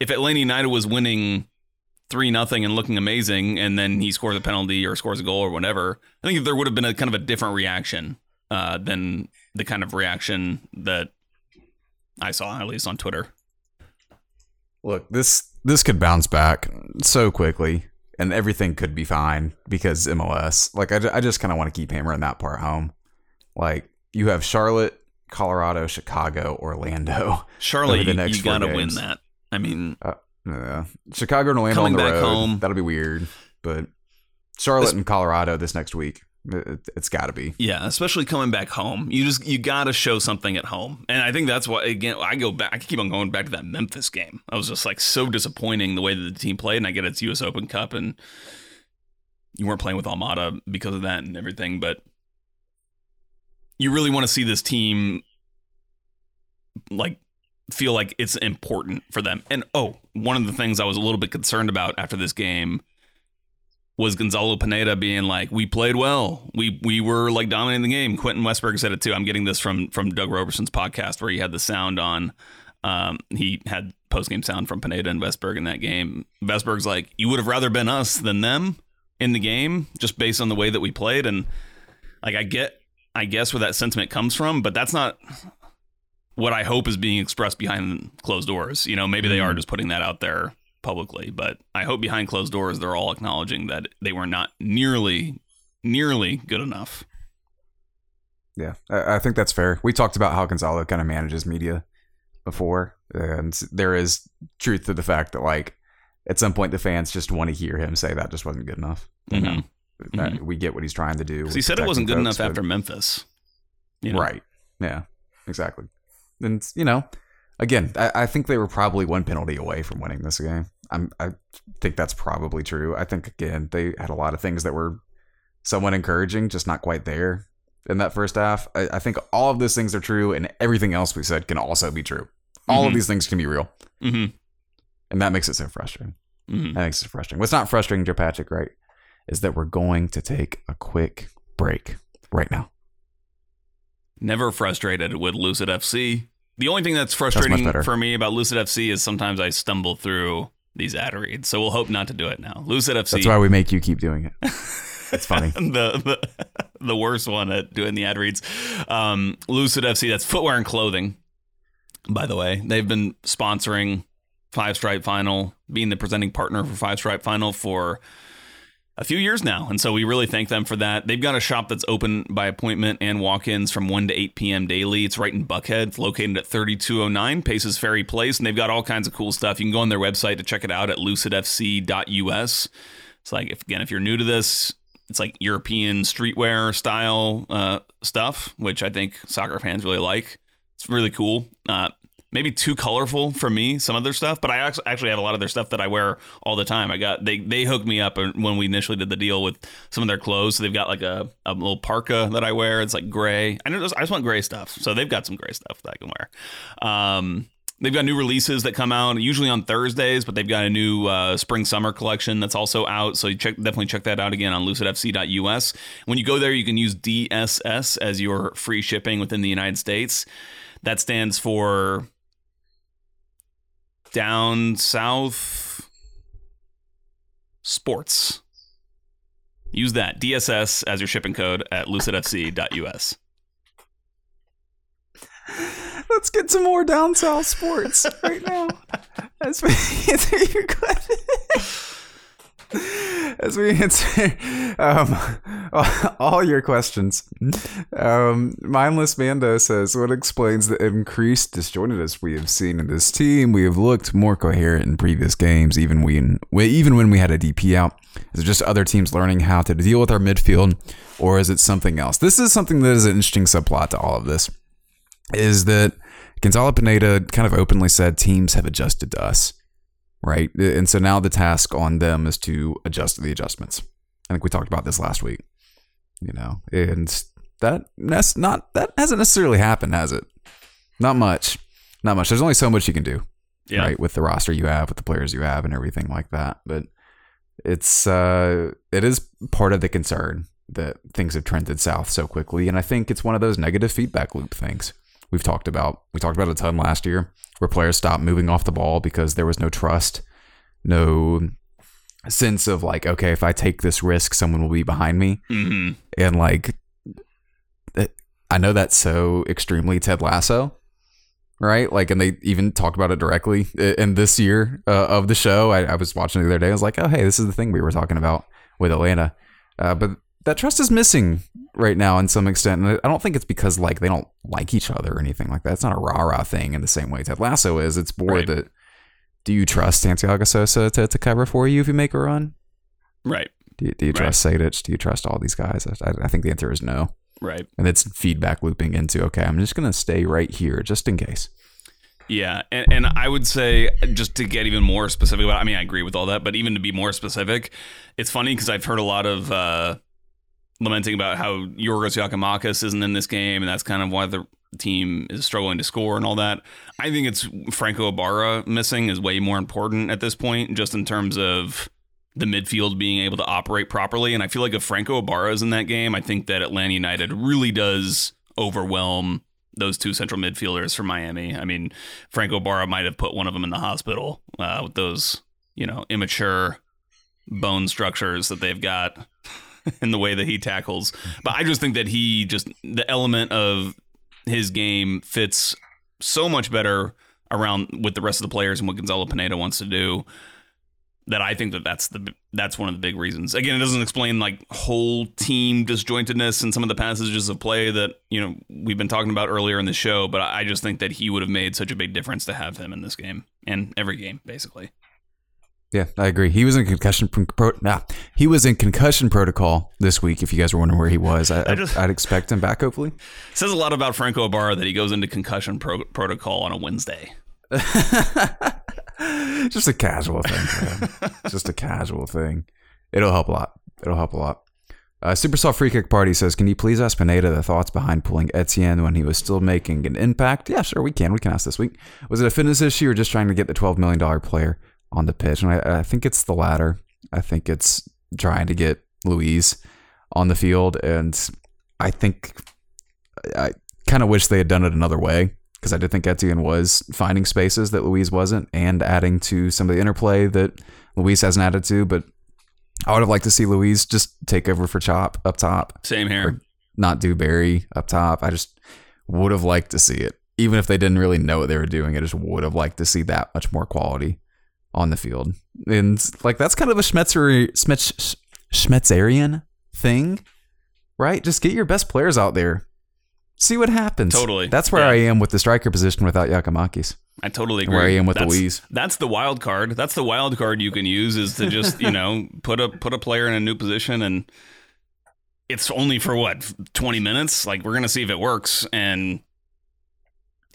if Atlanta United was winning three nothing and looking amazing, and then he scores a penalty or scores a goal or whatever, I think there would have been a kind of a different reaction uh, than the kind of reaction that I saw, at least on Twitter. Look, this this could bounce back so quickly, and everything could be fine because MLS. Like I, I just kind of want to keep hammering that part home. Like you have Charlotte, Colorado, Chicago, Orlando. Charlotte, the you, next you four gotta win that. I mean, uh, Yeah, Chicago and Orlando Coming on the back road. home. That'll be weird, but Charlotte This- and Colorado this next week. It, it's got to be. yeah, especially coming back home, you just you gotta show something at home, and I think that's why again I go back. I keep on going back to that Memphis game. I was just like so disappointing the way that the team played, and I get it's U.S. Open Cup, and you weren't playing with Almada because of that and everything, but you really want to see this team like feel like it's important for them. And oh, one of the things I was a little bit concerned about after this game was Gonzalo Pineda being like, "We played well. We we were like dominating the game." Quentin Westberg said it too. I'm getting this from from Doug Roberson's podcast where he had the sound on. Um, he had post game sound from Pineda and Westberg in that game. Westberg's like, "You would have rather been us than them in the game, just based on the way that we played." And like, I get, I guess where that sentiment comes from, but that's not what I hope is being expressed behind closed doors. You know, maybe they are just putting that out there publicly, but I hope behind closed doors they're all acknowledging that they were not nearly nearly good enough. Yeah, I, I think that's fair. We talked about how Gonzalo kind of manages media before, and there is truth to the fact that like at some point the fans just want to hear him say that just wasn't good enough. You mm-hmm. know, that we get what he's trying to do. he said it wasn't good folks, enough after Memphis. you know? Right. Yeah. Exactly. And you know, again, I, I think they were probably one penalty away from winning this game. I'm I think that's probably true. I think again they had a lot of things that were somewhat encouraging, just not quite there in that first half. I, I think all of those things are true, and everything else we said can also be true. All of Mhm. these things can be real, Mm-hmm. and that makes it so frustrating. Mm-hmm. That makes it frustrating. What's not frustrating, Joe Patrick, right, is that we're going to take a quick break right now. Never frustrated with Lucid FC. The only thing that's frustrating better. for me about Lucid FC is sometimes I stumble through these ad reads. So we'll hope not to do it now. Lucid FC. That's why we make you keep doing it. It's funny. the, the the worst one at doing the ad reads. Um, Lucid FC, that's footwear and clothing. By the way, they've been sponsoring Five Stripe Final, being the presenting partner for Five Stripe Final for a few years now. And so we really thank them for that. They've got a shop that's open by appointment and walk ins from 1 to 8 p.m. daily. It's right in Buckhead. It's located at 3209 Paces Ferry Place. And they've got all kinds of cool stuff. You can go on their website to check it out at lucidfc.us. It's like, if, again, if you're new to this, it's like European streetwear style uh, stuff, which I think soccer fans really like. It's really cool. Uh, maybe too colorful for me some of their stuff but i actually have a lot of their stuff that i wear all the time i got they they hooked me up when we initially did the deal with some of their clothes so they've got like a, a little parka that i wear it's like gray i just, I just want gray stuff so they've got some gray stuff that i can wear um, They've got new releases that come out usually on Thursdays, but they've got a new uh, spring summer collection that's also out. So check, definitely check that out again on lucidfc.us. When you go there, you can use DSS as your free shipping within the United States. That stands for down south sports. Use that DSS as your shipping code at lucidfc.us. Let's get some more down south sports right now. As we answer your question. As we answer um, all your questions, um, Mindless Mando says, What explains the increased disjointedness we have seen in this team? We have looked more coherent in previous games, even, we, even when we had a DP out. Is it just other teams learning how to deal with our midfield, or is it something else? This is something that is an interesting subplot to all of this. Is that Gonzalo Pineda kind of openly said teams have adjusted to us right? And so now the task on them is to adjust the adjustments. I think we talked about this last week, you know, and that that's not that hasn't necessarily happened, has it? Not much, not much. There's only so much you can do, yeah. right? With the roster you have, with the players you have, and everything like that. But it's uh, it is part of the concern that things have trended south so quickly, and I think it's one of those negative feedback loop things we've talked about. We talked about a ton last year where players stopped moving off the ball because there was no trust, no sense of like, okay, if I take this risk, someone will be behind me. Mm-hmm. And like, I know that's so extremely Ted Lasso, right? Like, and they even talked about it directly in this year uh, of the show. I, I, was watching the other day. I was like, oh, hey, this is the thing we were talking about with Atlanta. Uh, but that trust is missing right now in some extent. And I don't think it's because like they don't like each other or anything like that. It's not a rah rah thing in the same way Ted Lasso is. It's more right. that do you trust Santiago Sosa to, to cover for you if you make a run? Right. Do you, do you trust right. Sejdic? Do you trust all these guys? I, I think the answer is no. Right. And it's feedback looping into okay, I'm just gonna stay right here just in case. Yeah, and, and I would say just to get even more specific about, I mean, I agree with all that, but even to be more specific, it's funny because I've heard a lot of uh, lamenting about how Yorgos Giakoumakis isn't in this game, and that's kind of why the team is struggling to score and all that. I think it's Franco Ibarra missing is way more important at this point, just in terms of the midfield being able to operate properly. And I feel like if Franco Ibarra is in that game, I think that Atlanta United really does overwhelm those two central midfielders from Miami. I mean, Franco Ibarra might have put one of them in the hospital uh, with those, you know, immature bone structures that they've got. in the way that he tackles. But I just think that he just the element of his game fits so much better around with the rest of the players and what Gonzalo Pineda wants to do that I think that that's the that's one of the big reasons. Again, it doesn't explain like whole team disjointedness and some of the passages of play that you know we've been talking about earlier in the show, but I just think that he would have made such a big difference to have him in this game and every game basically. Yeah, I agree. He was in concussion pro- nah, he was in concussion protocol this week. If you guys were wondering where he was, I, I just, I'd expect him back. Hopefully, says a lot about Franco Ibarra that he goes into concussion pro- protocol on a Wednesday. Just a casual thing. Just a casual thing. It'll help a lot. It'll help a lot. Uh, Super Soft Free Kick Party says, "Can you please ask Pineda the thoughts behind pulling Etienne when he was still making an impact?" Yeah, sure, we can. We can ask this week. Was it a fitness issue or just trying to get the twelve million dollar player? On the pitch. And I, I think it's the latter. I think it's trying to get Luiz on the field. And I think I kind of wish they had done it another way because I did think Etienne was finding spaces that Luiz wasn't and adding to some of the interplay that Luiz hasn't added to. But I would have liked to see Luiz just take over for Chop up top. Same here. Not do Barry up top. I just would have liked to see it. Even if they didn't really know what they were doing, I just would have liked to see that much more quality on the field. And like that's kind of a Schmetzer Schmetz Schmetzerian thing, right? Just get your best players out there. See what happens. Totally. That's where Yeah. I am with the striker position without Giakoumakis. I totally agree. Where I am with that's, Luiz. That's the wild card. That's the wild card you can use is to just you know put a put a player in a new position and it's only for what twenty minutes. Like we're gonna see if it works and.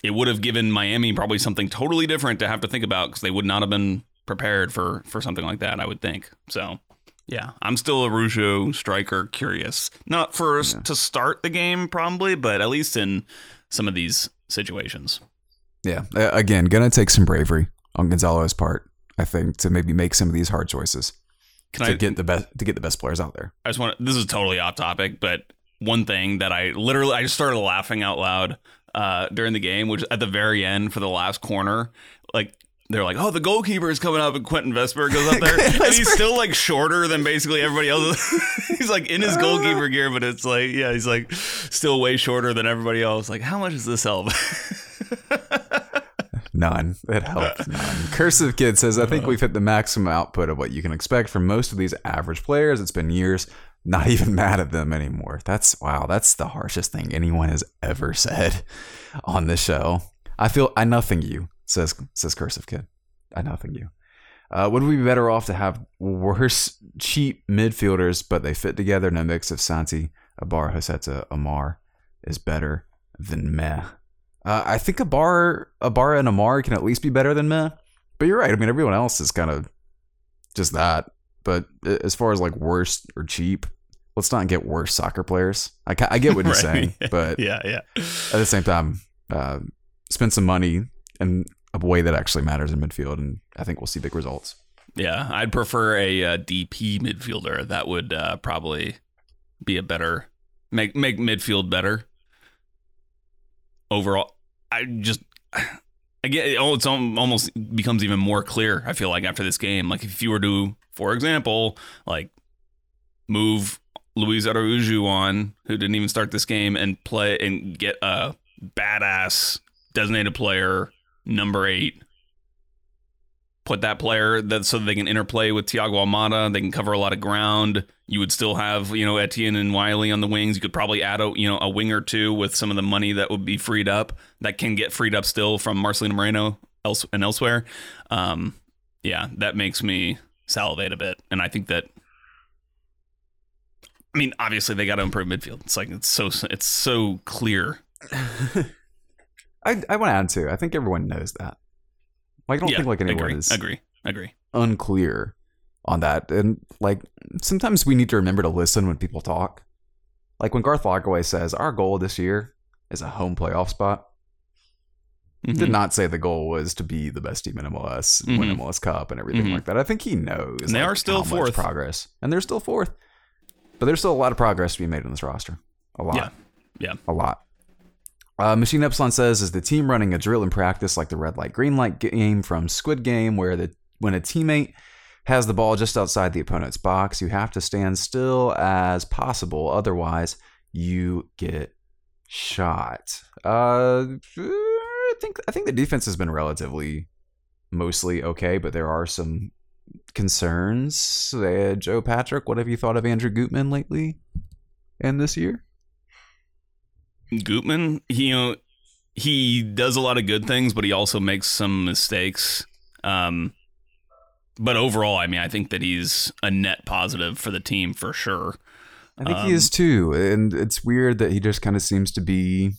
It would have given Miami probably something totally different to have to think about because they would not have been prepared for for something like that. I would think so. Yeah, I'm still a Araujo striker curious. Not for us to start the game probably, but at least in some of these situations. Yeah. Uh, again, gonna take some bravery on Gonzalo's part, I think, to maybe make some of these hard choices Can to I get the best to get the best players out there. I just want this is totally off topic, but one thing that I literally I just started laughing out loud uh, during the game, which at the very end for the last corner, like they're like, "Oh, the goalkeeper is coming up," and Quentin Westberg goes up there, and he's still like shorter than basically everybody else. he's like in his goalkeeper gear, but it's like, yeah, he's like still way shorter than everybody else. Like, how much does this help? None. It helped. None. Cursive Kid says, I think uh. we've hit the maximum output of what you can expect from most of these average players. It's been years. Not even mad at them anymore. That's wow. That's the harshest thing anyone has ever said on this show. I feel I nothing you says says Cursive Kid. I nothing you. Uh, would we be better off to have worse cheap midfielders, but they fit together in a mix of Santi, Abar, Rossetto, Amar is better than Meh? Uh, I think Abar, Abar and Amar can at least be better than Meh. But you're right. I mean, everyone else is kind of just that. But as far as like worst or cheap, let's not get worse soccer players. I, I get what you're Right. saying, but yeah, yeah. at the same time, uh, spend some money in a way that actually matters in midfield, and I think we'll see big results. Yeah, I'd prefer a uh, DP midfielder. That would uh, probably be a better make make midfield better overall. I just I get oh, it's almost becomes even more clear. I feel like after this game, like if you were to, for example, like move Luis Araujo on, who didn't even start this game, and play and get a badass designated player number eight put that player that so they can interplay with Thiago Almada. They can cover a lot of ground. You would still have you know Etienne and Wiley on the wings. You could probably add a you know a wing or two with some of the money that would be freed up. That can get freed up still from Marcelino Moreno else and elsewhere. Um, yeah, that makes me salivate a bit, and I think that. I mean, obviously they got to improve midfield. It's like it's so it's so clear. I I want to add too. I think everyone knows that. Like, I don't yeah, think like anyone agree, is agree, agree. unclear on that. And like sometimes we need to remember to listen when people talk. Like when Garth Lagerwey says our goal this year is a home playoff spot. Mhm. Did not say the goal was to be the best team in MLS, win Mhm. MLS Cup, and everything Mhm. like that. I think he knows. And they like, are still fourth. progress, and they're still fourth. But there's still a lot of progress to be made on this roster. A lot. Yeah. Yeah. A lot. Uh, Machine Epsilon says, "Is the team running a drill in practice like the red light green light game from Squid Game, where the when a teammate has the ball just outside the opponent's box, you have to stand still as possible, otherwise you get shot." Uh, I think I think the defense has been relatively mostly okay, but there are some concerns. Uh, Joe Patrick, what have you thought of Andrew Gutman lately and this year? Gutman, he, you know, he does a lot of good things, but he also makes some mistakes. Um, but overall, I mean, I think that he's a net positive for the team for sure. I think Um, he is too, and it's weird that he just kind of seems to be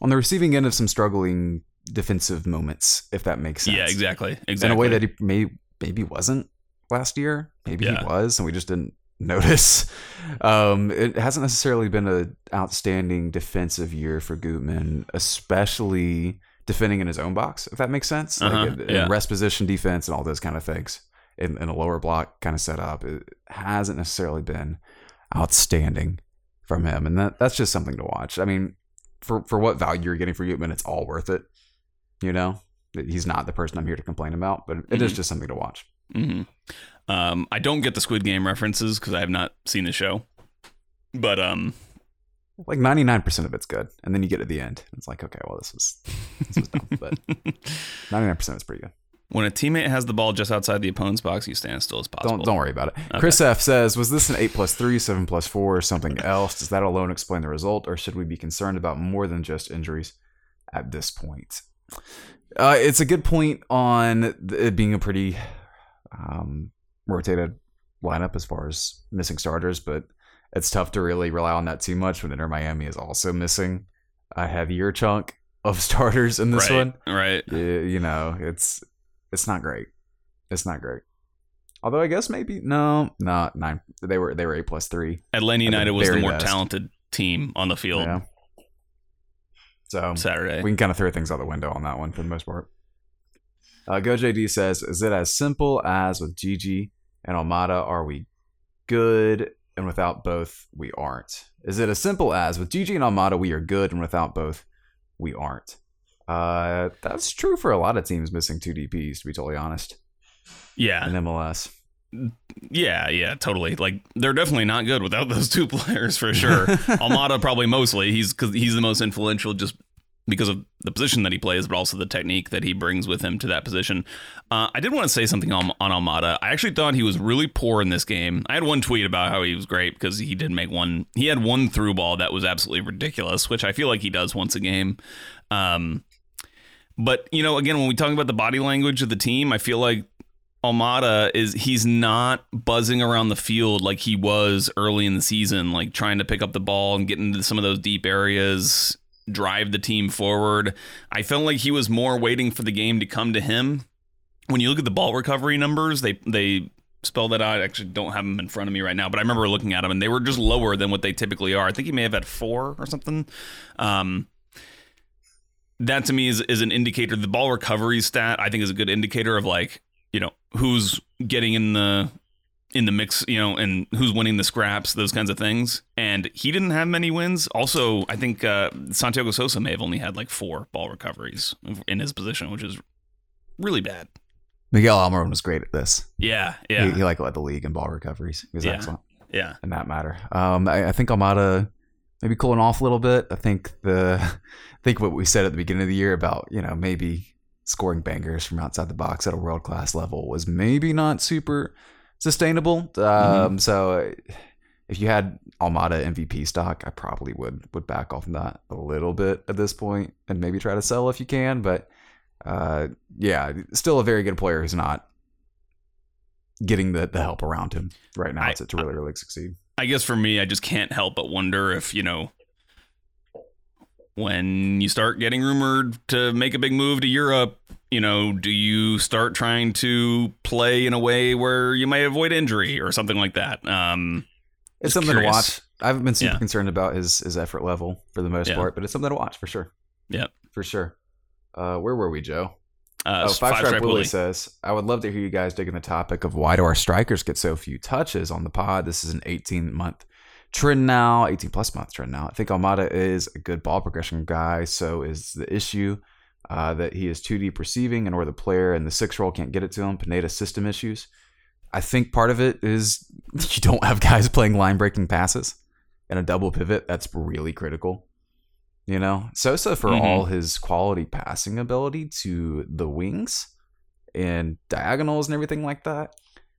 on the receiving end of some struggling defensive moments, if that makes sense. Yeah, exactly, exactly. In a way that he may maybe wasn't last year. Maybe Yeah. he was, and we just didn't notice. Um, it hasn't necessarily been an outstanding defensive year for Gutman, especially defending in his own box. If that makes sense, Uh-huh, like yeah. rest position defense and all those kind of things. In, in a lower block kind of setup, it hasn't necessarily been outstanding from him, and that that's just something to watch. I mean, for for what value you're getting for Gutman, it's all worth it. You know, he's not the person I'm here to complain about, but it is Mhm. just something to watch. Hmm Um, I don't get the Squid Game references because I have not seen the show. But um, Like 99% of it's good, and then you get to the end, and it's like, okay, well, this was this was dumb, but 99% is pretty good. When a teammate has the ball just outside the opponent's box, you stand as still as possible. Don't don't worry about it. Chris F says, "Was this an eight plus three, seven plus four, or something else? Does that alone explain the result, or should we be concerned about more than just injuries at this point?" Uh, it's a good point on it being a pretty um, rotated lineup as far as missing starters, but it's tough to really rely on that too much when Inter Miami is also missing a heavier chunk of starters in this right, one. Right. Y- You know, it's it's not great. It's not great. Although I guess maybe no, not nine. They were they were eight plus three. Atlanta United was the more best. talented team on the field Yeah. So Saturday. we can kind of throw things out the window on that one for the most part. Uh, GoJD says, "Is it as simple as with Gigi and Almada? Are we good, and without both, we aren't? Is it as simple as with Gigi and Almada, we are good, and without both, we aren't? Uh, that's true for a lot of teams missing two DPS. To be totally honest, yeah. in MLS. Yeah, yeah, totally. Like they're definitely not good without those two players for sure. Almada probably mostly. He's cuz he's the most influential just because of the position that he plays, but also the technique that he brings with him to that position. Uh, I did want to say something on, on Almada. I actually thought he was really poor in this game. I had one tweet about how he was great because he did make one. He had one through ball that was absolutely ridiculous, which I feel like he does once a game. Um, but you know, again, when we talk about the body language of the team, I feel like Almada is he's not buzzing around the field like he was early in the season, like trying to pick up the ball and get into some of those deep areas, drive the team forward. I felt like he was more waiting for the game to come to him. When you look at the ball recovery numbers, they they spell that out. I actually don't have them in front of me right now, but I remember looking at them and they were just lower than what they typically are. I think he may have had four or something. Um, that to me is is an indicator. The ball recovery stat I think is a good indicator of like you know who's getting in the in the mix, you know, and who's winning the scraps, those kinds of things. And he didn't have many wins. Also, I think uh, Santiago Sosa may have only had like four ball recoveries in his position, which is really bad. Miguel Almiron was great at this. Yeah, yeah, He, he like led the league in ball recoveries. He was Yeah. excellent. yeah. in that matter. Um, I, I think Almada maybe cooling off a little bit. I think the I think what we said at the beginning of the year about you know maybe scoring bangers from outside the box at a world class level was maybe not super sustainable. Um, So uh, if you had Almada MVP stock, I probably would would back off from that a little bit at this point and maybe try to sell if you can. But uh, yeah, still a very good player who's not getting the, the help around him right now I- to really really succeed. I guess for me, I just can't help but wonder if, you know, when you start getting rumored to make a big move to Europe, you know, do you start trying to play in a way where you might avoid injury or something like that? Um, It's something curious. to watch. I haven't been super Yeah. concerned about his his effort level for the most Yeah. part, but it's something to watch for sure. Yeah. for sure. Uh, where were we, Joe? uh, oh, five, stripe Willie Willie. says, "I would love to hear you guys dig in the topic of why do our strikers get so few touches on the pod? This is an 18 month trend now, 18 plus month trend now. I think Almada is a good ball progression guy. So is the issue uh, that he is too deep receiving and or the player and the six role can't get it to him. Pineda system issues. I think part of it is you don't have guys playing line breaking passes and a double pivot. That's really critical. You know, Sosa for Mhm. all his quality passing ability to the wings and diagonals and everything like that,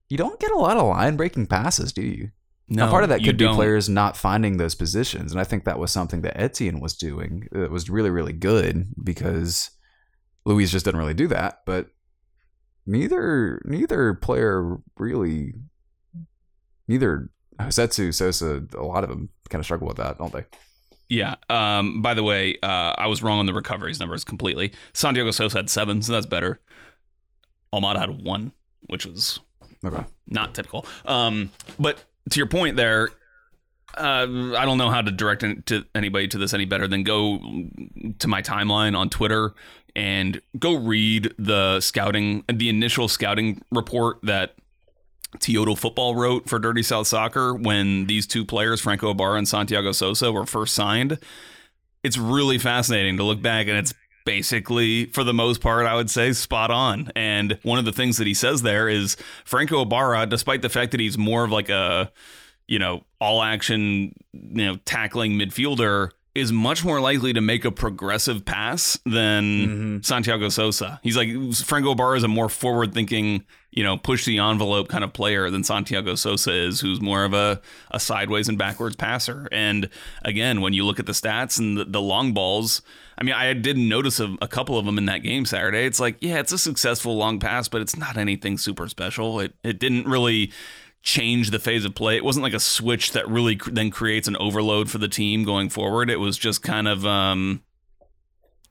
you don't get a lot of line breaking passes, do you? No, now, part of that could be don't. players not finding those positions, and I think that was something that Etienne was doing. It was really, really good because Luis just didn't really do that. But neither neither player really, neither Rossetto, Sosa, a lot of them kind of struggle with that, don't they? Yeah. Um, by the way, uh, I was wrong on the recoveries numbers completely. Santiago Sosa had seven, so that's better. Almada had one, which was Okay. not typical. Um, but to your point there, uh, I don't know how to direct to anybody to this any better than go to my timeline on Twitter and go read the scouting, the initial scouting report that Tiotal Football wrote for Dirty South Soccer when these two players, Franco Ibarra and Santiago Sosa, were first signed. It's really fascinating to look back, and it's basically, for the most part, I would say spot on. And one of the things that he says there is Franco Ibarra, despite the fact that he's more of like a, you know, all action, you know, tackling midfielder, is much more likely to make a progressive pass than mm-hmm. Santiago Sosa. He's like Franco Ibarra is a more forward thinking, you know, push the envelope kind of player than Santiago Sosa is, who's more of a, a sideways and backwards passer. And again, when you look at the stats and the, the long balls, I mean, I did notice a, a couple of them in that game Saturday. It's like, yeah, it's a successful long pass, but it's not anything super special. It it didn't really change the phase of play. It wasn't like a switch that really cr- then creates an overload for the team going forward. It was just kind of um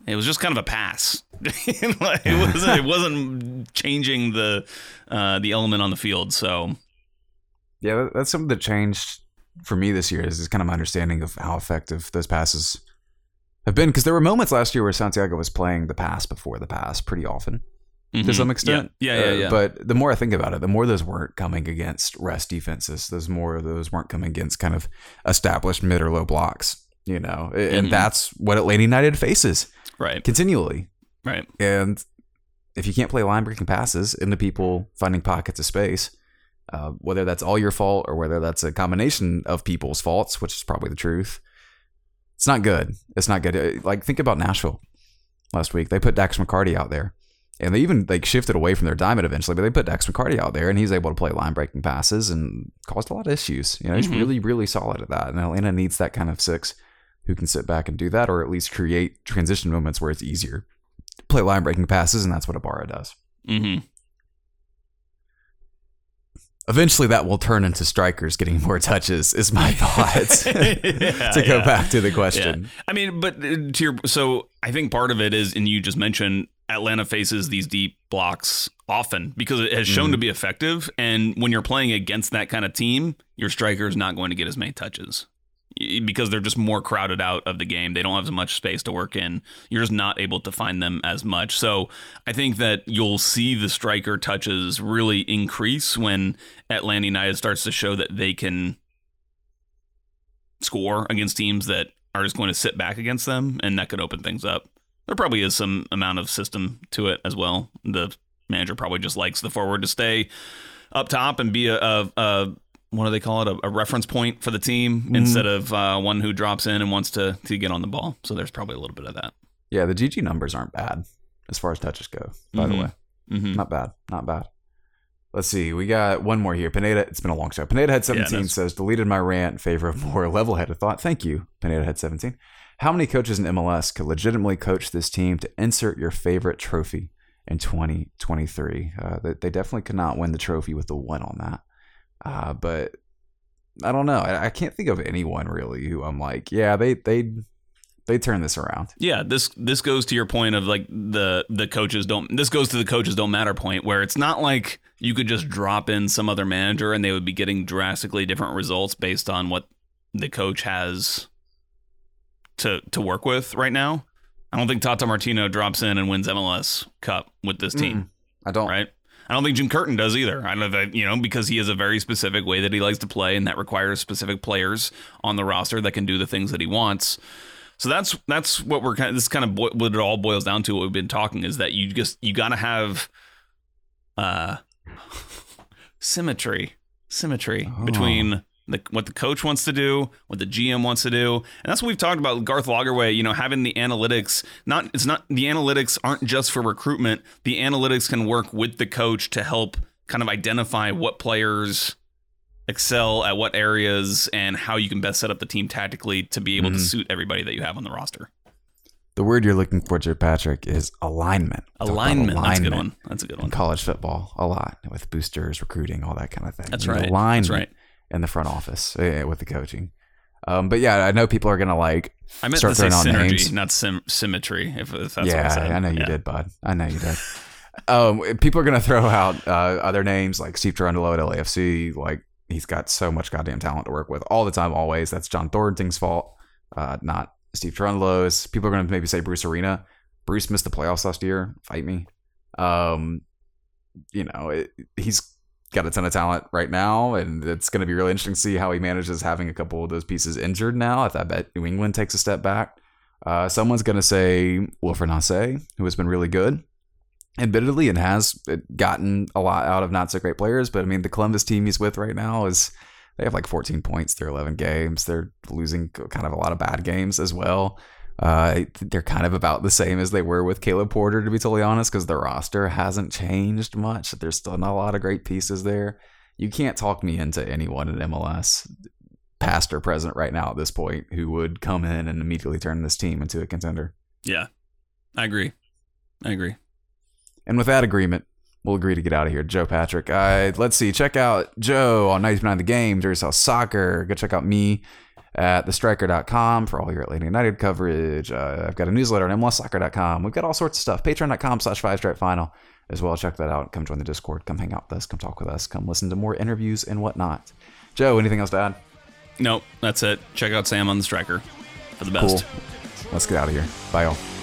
it was just kind of a pass. it wasn't it wasn't changing the uh the element on the field. So Yeah, that's something that changed for me this year is, is kind of my understanding of how effective those passes have been. Because there were moments last year where Santiago was playing the pass before the pass pretty often to mhm. some extent. Yeah, yeah, yeah. Uh, yeah. But the more I think about it, the more those weren't coming against rest defenses. Those more of those weren't coming against kind of established mid or low blocks. You know, and Mhm. that's what Atlanta United faces right, continually. right. And if you can't play line breaking passes into people finding pockets of space, uh, whether that's all your fault or whether that's a combination of people's faults, which is probably the truth, it's not good. It's not good. Uh, Like think about Nashville last week. They put Dax McCarty out there. And they even like shifted away from their diamond eventually, but they put Dax McCarty out there and he's able to play line breaking passes and caused a lot of issues. You know, he's Mhm. really, really solid at that. And Atlanta needs that kind of six who can sit back and do that or at least create transition moments where it's easier to play line breaking passes, and that's what Ibarra does. Mm-hmm. Eventually that will turn into strikers getting more touches, is my thought. Yeah, to go yeah. back to the question. Yeah. I mean, but uh, to your so I think part of it is, and you just mentioned Atlanta faces these deep blocks often because it has shown Mm-hmm. to be effective. And when you're playing against that kind of team, your striker is not going to get as many touches because they're just more crowded out of the game. They don't have as much space to work in. You're just not able to find them as much. So I think that you'll see the striker touches really increase when Atlanta United starts to show that they can score against teams that are just going to sit back against them, and that could open things up. There probably is some amount of system to it as well. The manager probably just likes the forward to stay up top and be a, a, a what do they call it? A, a reference point for the team instead of uh, one who drops in and wants to to get on the ball. So there's probably a little bit of that. Yeah, the GG numbers aren't bad as far as touches go, by the Mhm. way. hmm Not bad. Not bad. Let's see. We got one more here. Pineda, it's been a long show. Pineda had 17 that's- says, deleted my rant in favor of more level headed thought. Thank you, Pineda Head 17. How many coaches in MLS could legitimately coach this team to insert your favorite trophy in 2023? Uh, they, definitely could not win the trophy with the one on that. Uh, but I don't know. I, I can't think of anyone really who I'm like, yeah, they they they turn this around. Yeah, this this goes to your point of like the the coaches don't. This goes to the coaches don't matter point where it's not like you could just drop in some other manager and they would be getting drastically different results based on what the coach has to to work with right now. I don't think Tata Martino drops in and wins MLS Cup with this team, I don't. right? I don't think Jim Curtin does either. I know that you know because he has a very specific way that he likes to play, and that requires specific players on the roster that can do the things that he wants. So that's that's what we're kind of this kind of bo- what it all boils down to. What we've been talking is that you just you got to have uh symmetry, symmetry Oh. between the, what the coach wants to do, what the GM wants to do, and that's what we've talked about. with Garth Lagerwey, you know, having the analytics. Not it's not the analytics aren't just for recruitment. The analytics can work with the coach to help kind of identify what players excel at what areas and how you can best set up the team tactically to be able to Mhm. suit everybody that you have on the roster. The word you're looking for, Joe Patrick, is alignment. About Alignment. That's a good alignment one. That's a good one. In college football, a lot with boosters, recruiting, all that kind of thing. That's You right. Alignment That's right. In the front office eh, with the coaching. Um, but yeah, I know people are gonna like I meant start to say synergy, names. not sim- symmetry. If, if that's what I yeah, said. I know you Yeah. did, bud. I know you did. um, people are gonna throw out uh, other names like Steve Cherundolo at LAFC. Like he's got so much goddamn talent to work with all the time, always. That's John Thorrington's fault, uh, not Steve Cherundolo's. People are gonna maybe say Bruce Arena. Bruce missed the playoffs last year. Fight me. Um, you know, it, he's got a ton of talent right now, and it's going to be really interesting to see how he manages having a couple of those pieces injured now. I bet New England takes a step back. Uh, someone's going to say Wilfried Nancy, who has been really good, admittedly, and has gotten a lot out of not so great players. But I mean, the Columbus team he's with right now is They have like 14 points through 11 games. They're losing kind of a lot of bad games as well. Uh, they're kind of about the same as they were with Caleb Porter, to be totally honest, because the roster hasn't changed much. There's still not a lot of great pieces there. You can't talk me into anyone in MLS, past or present right now at this point, who would come in and immediately turn this team into a contender. Yeah, I agree. I agree. And with that agreement, we'll agree to get out of here. Joe Patrick. Uh, let's see. Check out Joe on 99 The Game, Dirty South Soccer. Go check out me at thestriker.com for all your Atlanta United coverage. Uh, I've got a newsletter on MLSsoccer.com. We've got all sorts of stuff. Patreon.com slash five stripe final as well. Check that out. Come join the Discord. Come hang out with us. Come talk with us. Come listen to more interviews and whatnot. Joe, anything else to add? Nope, that's it. Check out Sam on the striker for the best. Cool. Let's get out of here. Bye, y'all.